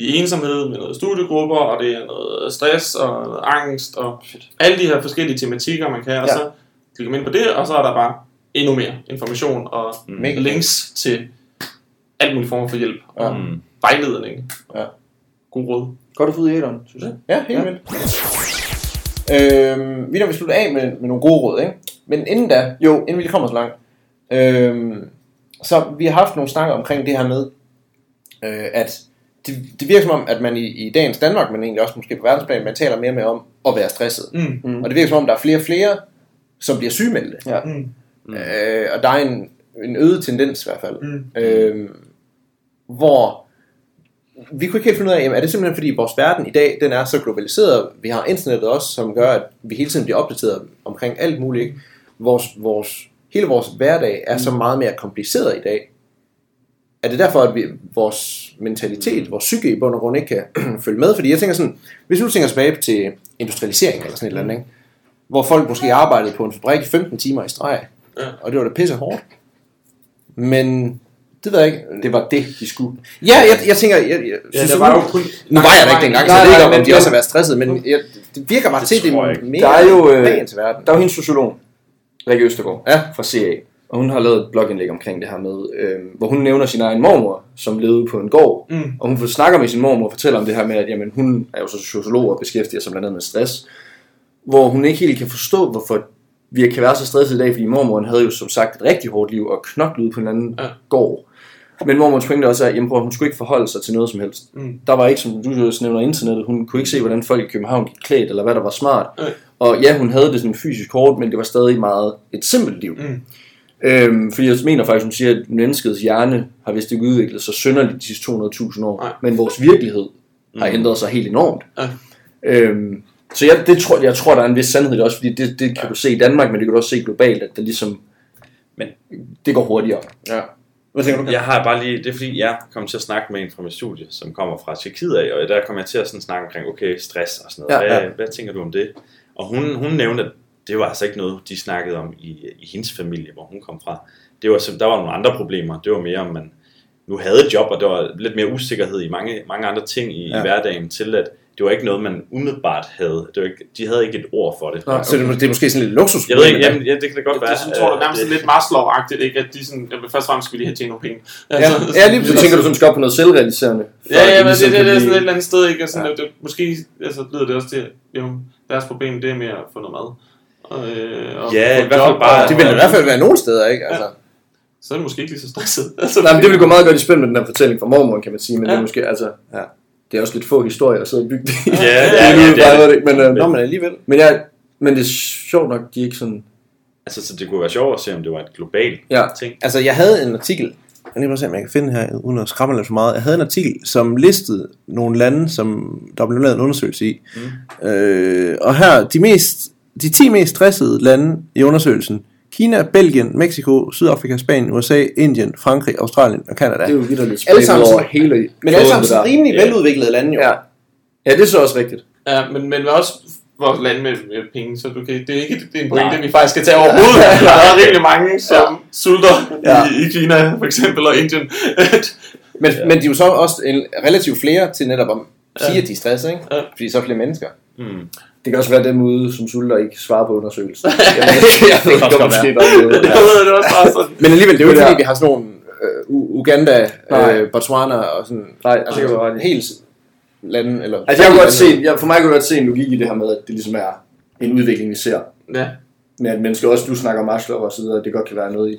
i ensomhed med noget studiegrupper, og det er noget stress og noget angst og alle de her forskellige tematikker, man kan. Og
Ja.
så klikker man ind på det, og så er der bare endnu mere information og
Mega.
links til alt muligt form for hjælp og
Mm.
vejledning.
Ja.
God råd.
Godt at få ud i æderen, synes jeg.
Ja, helt
Ja.
vildt. Øhm, vi når vi slutter af med, med nogle gode råd, ikke? Men inden da, jo, inden vi lige kommer så langt, øhm, så vi har haft nogle snakker omkring det her med, øh, at det, det virker som om, at man i, i dagens Danmark, men egentlig også måske på verdensplan, man taler mere med om at være stresset.
Mm.
Mm.
Og det virker som om, der er flere og flere, som bliver sygemeldte.
Ja.
Mm.
Mm.
Øh, og der er en, en øget tendens i hvert fald.
Mm.
Øhm, hvor vi kunne ikke helt finde ud af, jamen, er det simpelthen fordi vores verden i dag, den er så globaliseret, vi har internettet også, som gør, at vi hele tiden bliver opdateret omkring alt muligt. Vores, vores, hele vores hverdag er så meget mere kompliceret i dag, er det derfor, at vi, vores mentalitet, vores psyke i bund og grund ikke kan følge med? Fordi jeg tænker sådan, hvis du tænker tilbage til industrialisering eller sådan et eller andet, ikke? hvor folk måske arbejdede på en fabrik i 15 timer i streg,
Ja.
og det var da pisse hårdt. Men det ved jeg ikke.
Det var det, de skulle.
Ja, jeg, jeg tænker, jeg, jeg
Ja,
synes,
der var jo kun...
nu var jeg der ikke dengang, så jeg ved ikke, om
men-
de også har været stresset, men jeg, det virker bare
Det
til, det er mere
Der er jo, øh,
til verden.
Der er jo hendes sociolog, Rikke Østergaard,
Ja.
fra CA, og hun har lavet et blogindlæg omkring det her med, øh, hvor hun nævner sin egen mormor, som levede på en gård,
Mm.
og hun snakker med sin mormor og fortæller om det her med, at jamen, hun er jo så sociolog og beskæftiger sig blandt andet med stress, hvor hun ikke helt kan forstå, hvorfor vi kan være så stresset i dag, fordi mormoren havde jo som sagt et rigtig hårdt liv og knoklede på en anden
Ja.
gård. Men mormorens pointe også er, at hun skulle ikke forholde sig til noget som helst.
Mm.
Der var ikke, som du også nævner, internettet. Hun kunne ikke se, hvordan folk i København gik klædt, eller hvad der var smart.
Nej.
Og ja, hun havde det sådan fysisk hårdt, men det var stadig meget et simpelt liv.
Mm.
Øhm, fordi jeg mener faktisk, hun siger, at menneskets hjerne har vist ikke udviklet sig synderligt de sidste 200.000 år.
Nej.
Men vores virkelighed har
Mm.
ændret sig helt enormt.
Ja.
Øhm, så jeg, det tror, jeg tror, der er en vis sandhed i det også, fordi det, det kan du se i Danmark, men det kan du også se globalt, at det ligesom,
Men-
det går hurtigere.
Ja. Hvad tænker du?
Jeg har bare lige, det er fordi, jeg kom til at snakke med en fra mit studie, som kommer fra Tjekkiet af, og der kom jeg til at sådan snakke omkring, okay, stress og sådan noget.
Ja,
hvad,
ja.
hvad tænker du om det? Og hun, hun nævnte, at det var altså ikke noget, de snakkede om i, i hendes familie, hvor hun kom fra. Det var, der var nogle andre problemer. Det var mere, om man nu havde et job, og der var lidt mere usikkerhed i mange, mange andre ting i, ja. I hverdagen, til at det var ikke noget, man umiddelbart havde. Det var ikke, de havde ikke et ord for det.
Nej,
Så det, er- det er måske sådan lidt luksus.
Jeg ved ikke, jamen, ja, det kan da godt
Det,
være.
det, sådan, tror du
øh,
nærmest
det-
lidt Maslow-agtigt, ikke? At de sådan, jamen, først og fremmest skal vi lige have tjent nogle penge.
Ja, ja, lige
Så
præcis.
tænker du, som skal op på noget selvrealiserende?
Ja, ja, men det,
ligesom
det, det er sådan et eller andet sted, ikke? Altså,
Ja.
ja. det, måske altså, lyder det også til, jo, deres problem, det er mere at få noget mad. Og, øh, og
Ja, i hvert fald bare-
og-
Det vil i hvert fald være nogle steder, ikke? Altså.
Så er det måske ikke lige så stresset. Altså,
Nej, men det vil gå meget godt i spil med den der fortælling fra mormoren, kan man sige, men ja. det
Ja.
er måske, altså, ja. Det er også lidt få historier at sidde og bygge det.
Ja, ja,
er
ja,
nu
det er
bare,
det.
men, øh,
Nå, men alligevel.
men, jeg, men det er sjovt nok, de er ikke sådan...
Altså, så det kunne være sjovt at se, om det var et globalt
Ja.
ting.
Altså, jeg havde en artikel, jeg kan lige prøve at se, om jeg kan finde her, uden at skræmme lidt for meget. Jeg havde en artikel, som listede nogle lande, som der blev lavet en undersøgelse i. Mm. Øh, og her, de, mest, de 10 mest stressede lande i undersøgelsen. Kina, Belgien, Mexico, Sydafrika, Spanien, USA, Indien, Frankrig, Australien og Canada.
Det er jo vidt lidt
Alle sammen
over hele
Men alle sammen sådan
der.
rimelig
Ja.
veludviklede lande, jo.
Ja. ja, det er så også rigtigt.
Ja, men, men også vores land med, med penge, så du kan, det er ikke det er en pointe,
Nej.
vi faktisk skal tage overhovedet. Der er rigtig mange, som sulter
Ja.
i, i Kina, for eksempel, og Indien.
Men, ja. men de er jo så også en, relativt flere til netop at sige,
Ja.
at de er stresset, ikke?
Ja.
Fordi så er flere mennesker.
Mm.
Det kan også være dem ude, som sulter ikke svarer på undersøgelsen. jeg ved
kan også godt være.
bare noget.
det ved det også bare sådan.
Men alligevel, det er jo
Det
ikke fordi, vi har sådan nogle øh, U- Uganda,
Nej.
øh, Botswana og sådan
Nej, det kan du have ret i.
helt lande, eller...
Altså, jeg kan godt se, jeg, for mig kan jeg godt se en logik i det her med, at det ligesom er en udvikling, vi ser.
Ja.
Men at mennesker også, du snakker om Maslow og så videre, det godt kan være noget i,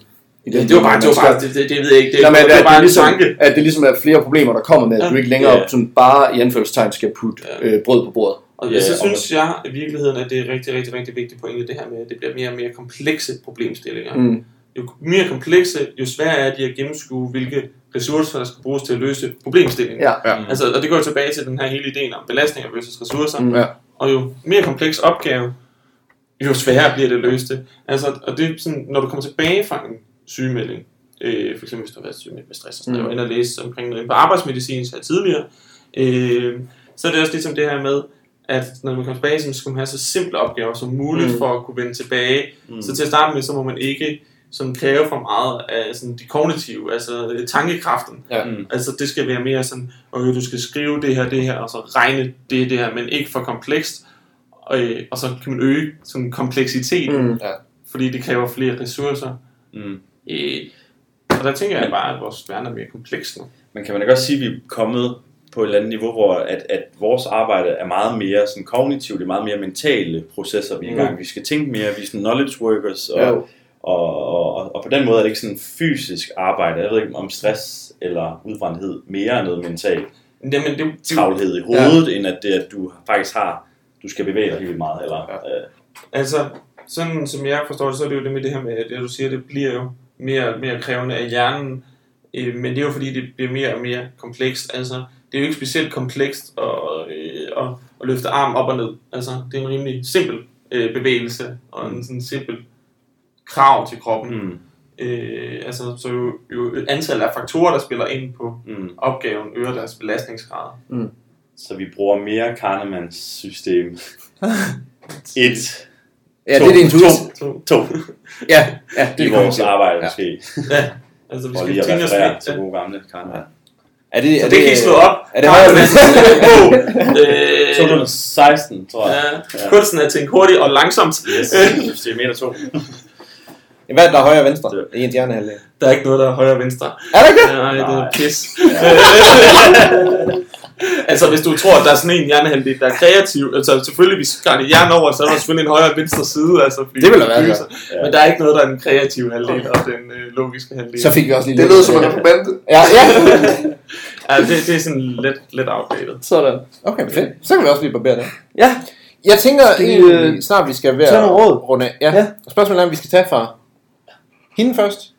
i
Det, det var bare, det var bare, det, det, det ved jeg ikke, det,
Nej, men
det,
at,
var bare
det
en
ligesom,
tanke.
at det ligesom er flere problemer, der kommer med, at
Ja.
du ikke længere
Ja.
sådan bare i anførselstegn skal putte
Ja.
øh, brød på bordet.
Og
Ja,
så
og-
synes jeg i virkeligheden, at det er rigtig, rigtig, rigtig vigtigt pointe, det her med, at det bliver mere og mere komplekse problemstillinger.
Mm.
Jo mere komplekse, jo sværere er de at gennemskue, hvilke ressourcer, der skal bruges til at løse problemstillingen.
Ja.
Ja.
Altså, og det går jo tilbage til den her hele ideen om belastninger versus ressourcer.
Mm.
Ja.
Og jo mere kompleks opgave, jo sværere bliver det at løse det. Altså, og det er sådan, når du kommer tilbage fra en sygemelding, øh, for eksempel hvis du har været sygemeldt med stress, og sådan,
Mm.
mm. jeg var inde og læse omkring noget på arbejdsmedicin, så tidligere, øh, så er det også ligesom det her med, at når man kommer tilbage, så skal man have så simple opgaver som muligt
Mm.
for at kunne vende tilbage.
Mm.
Så til at starte med, så må man ikke sådan kræve for meget af sådan de kognitive, altså øh, tankekraften.
Ja.
Mm.
Altså det skal være mere sådan, okay, du skal skrive det her, det her, og så regne det, det her, men ikke for komplekst. Og, øh, og så kan man øge sådan kompleksiteten, mm.
Mm.
fordi det kræver flere ressourcer.
Mm.
Øh, og der tænker jeg bare, at vores verden er mere kompleks nu.
Men kan man ikke også sige, at vi er kommet på et eller andet niveau, hvor at, at vores arbejde er meget mere sådan kognitivt, det er meget mere mentale processer, vi er i gang. Vi skal tænke mere, vi er sådan knowledge workers, og,
Ja.
og, og, og, og på den måde er det ikke sådan fysisk arbejde. Jeg ved ikke om stress eller udbrændthed mere er noget mentalt
Jamen, det, det,
travlhed i hovedet, ja. end at det, at du faktisk har, du skal bevæge dig helt meget. Eller, ja. øh,
Altså, sådan som jeg forstår det, så er det jo det med det her med, at det du siger, det bliver jo mere mere krævende af hjernen, øh, men det er jo fordi, det bliver mere og mere komplekst. Altså, det er jo ikke specielt komplekst at, øh, at, at løfte armen op og ned. Altså, det er en rimelig simpel øh, bevægelse, og en sådan simpel krav til kroppen.
mm.
Øh, altså, så jo, jo et antal af faktorer, der spiller ind på
Mm.
opgaven, øger deres belastningsgrad.
Så vi bruger mere Kahnemans system. Et,
Ja, det er din twist.
Så,
to
Ja, ja, det kommer
vores arbejde
Ja.
måske.
altså, vi skal tænke os lidt.
til
Ja.
gode gamle Kahneman.
Er det,
Så
er
det kan I slå op.
Er det højre venstre?
øh,
2016, tror jeg.
ja, kunsten er at tænke hurtigt og langsomt.
Yes, system 1 og 2.
Hvad er der højre og venstre?
Det-
I ens hjernehalvdel.
Der er ikke noget, der er højre og venstre.
Er der ikke det?
Nej, det er pis. altså, hvis du tror, at der er sådan en hjernehalvdel, der er kreativ, altså selvfølgelig, hvis vi skrætter hjernen over, så er der selvfølgelig en højre og venstre side, altså, fordi
Det vil der være,
ja.
Men der er ikke noget, der er den kreative halvdel og den øh, logiske halvdel.
Så fik vi også lige
Det
lidt-
lød som er på bande.
Ja, ja.
Ja, det, det er sådan lidt, lidt outdated.
Sådan.
Okay, fedt. Så kan vi også lige barbere det.
Ja,
Jeg tænker
Skal vi, øh,
snart, vi skal være runde af. Ja.
Ja.
Spørgsmålet er, om vi skal tage fra hende først,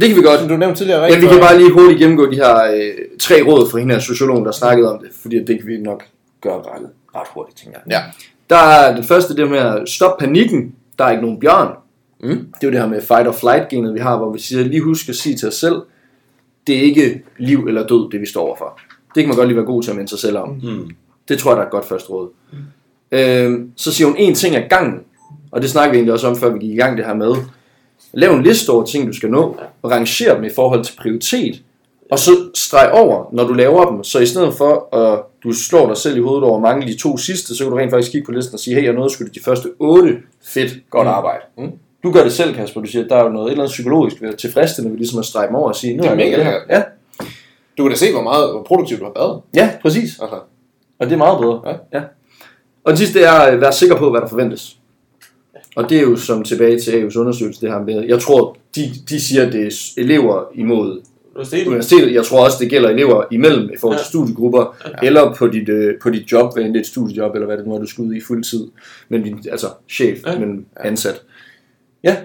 det kan vi godt.
som du nævnte tidligere.
Ja,
Rikke,
vi kan bare lige hurtigt gennemgå de her øh, tre råd fra hende her sociologen, der snakkede om det, fordi det kan vi nok gøre ret, ret hurtigt, tænker jeg.
Ja.
Der er det første, det med at stoppe panikken. Der er ikke nogen bjørn.
Mm.
Det er jo det her med fight or flight genet, vi har, hvor vi siger, lige husk at sige til os selv, det er ikke liv eller død, det vi står overfor. Det kan man godt lige være god til at minde sig selv om.
Mm.
Det tror jeg, der er et godt første råd. Øhm, så siger hun en ting ad gangen, og det snakker vi egentlig også om, før vi gik i gang det her med. Lav en liste over ting, du skal nå, og ranger dem i forhold til prioritet, og så streg over, når du laver dem. Så i stedet for, at du slår dig selv i hovedet over mange de to sidste, så kan du rent faktisk kigge på listen og sige, hey, jeg nåede sgu de første otte. Fedt, godt
Mm.
arbejde. Mm. Du gør det selv, Kasper. Du siger, der er jo noget et eller andet psykologisk ved tilfredsstillende ved ligesom at strege dem over og sige, nu
Det er mega
nået det her.
lækkert.
Ja,
Du kan da se, hvor meget hvor produktivt du har været.
ja, præcis.
Altså,
Og det er meget bedre.
Ja.
ja. Og det sidste er at være sikker på, hvad der forventes. Og det er jo som tilbage til AU's undersøgelse, det her med, jeg tror, de, de siger, at det er elever imod
Universitetet.
universitetet. Jeg tror også, det gælder elever imellem i forhold til
Ja.
studiegrupper,
Ja.
eller på dit, øh, på dit job, hvad end det er et studiejob, eller hvad det nu er, du skal ud i fuld tid. Men din, altså chef,
Ja.
men ansat. Ja,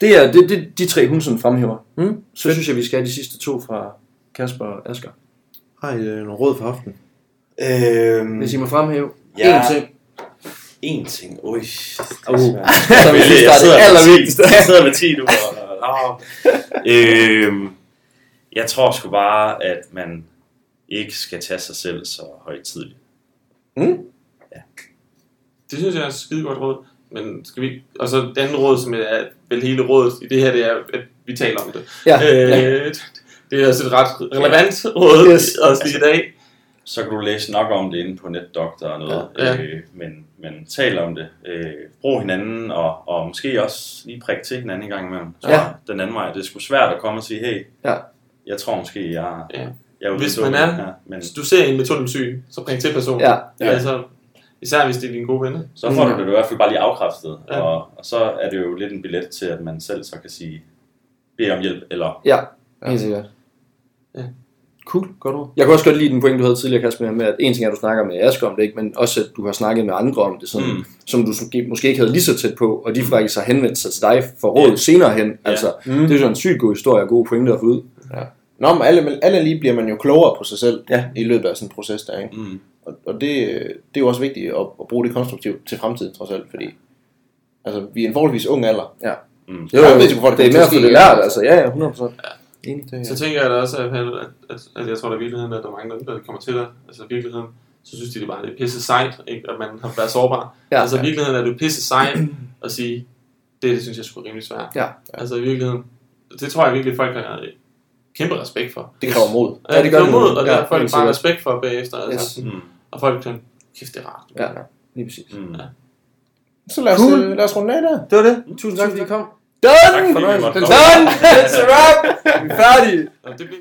det er det, det, de tre, hun sådan fremhæver.
Mm.
Så synes jeg, vi skal have de sidste to fra Kasper og Asger.
har I øh, nogle råd for hoften?
Øhm,
Hvis I må fremhæve
Ja.
én ting.
En ting. Ui.
Uh.
Så
Så vi synes, der er det allervigtigste.
Jeg sidder med 10 nu. Og, øhm, jeg tror sgu bare, at man ikke skal tage sig selv så højtidligt.
Det synes jeg er et skide godt råd. Men skal vi ikke- Og så det andet råd, som er vel hele rådet i det her, det er, at vi taler om det.
Ja,
øh,
ja.
Det er også et ret relevant råd
Yes.
også lige i dag.
Så kan du læse nok om det inde på NetDoctor og noget.
Ja, ja.
Øh, men, men tal om det. Øh, brug hinanden, og, og måske også lige prikke til hinanden en gang imellem. Så
Ja.
Den anden vej. Det er sgu svært at komme og sige, hey,
Ja.
jeg tror måske, jeg,
Ja.
jeg er
Hvis man
dumme."
er-
Ja, men
Hvis du ser en med tunnelsyn, så bring til personen.
Ja,
Ja.
Altså, især hvis det er dine gode venner.
så får
Mm.
du det i hvert fald bare lige afkræftet.
Ja.
Og, og så er det jo lidt en billet til, at man selv så kan sige, bede om hjælp, eller
Ja, helt sikkert.
Ja.
Cool, godt ord. Jeg kan også godt lide den point, du havde tidligere, Kasper, med at en ting er, at du snakker med Asger om det, ikke, men også at du har snakket med andre om det, sådan,
Mm.
mm. som du måske- måske ikke havde lige så tæt på, og de faktisk har henvendt sig til dig for råd
Ja.
senere hen.
Ja.
Altså,
Mm.
det er jo sådan en sygt god historie og gode pointer at få ud.
Nå, men alle, alle lige bliver man jo klogere på sig selv
Ja.
i løbet af sådan en proces der, ikke?
mm,
Og, og det, det er jo også vigtigt at, at bruge det konstruktivt til fremtiden, trods alt, fordi altså, vi er en forholdsvis ung alder.
mm.
Jo,
Der er
jo,
for, at
det er mere at det lært,
ja.
altså. Ja, ja, 100%. Enig.
Det,
Så tænker jeg da også, at, at, at, at jeg tror, at i virkeligheden, at der er mange, der, der kommer til det. Altså i virkeligheden, så synes de det bare, det er pisse sejt, ikke? at man har været sårbar.
Ja.
altså i virkeligheden er det pisse sejt at sige, det, det synes jeg skulle rimelig svært.
Ja.
Altså i virkeligheden, det tror jeg virkelig, folk har kæmpe respekt for.
det kræver mod.
Ja, det gør
det.
mod, og det
Ja,
har folk bare
sikkert.
respekt for bagefter. Altså,
Yes.
sådan,
Mm,
og folk tænker, kæft, det er rart.
Ja, lige præcis.
mm.
Så lad os,
Cool.
øh, lad os runde af der.
Det var det. Tusind tak, fordi I kom.
Tak
Done!
fordi vi måtte komme.
Done! It's a wrap! Vi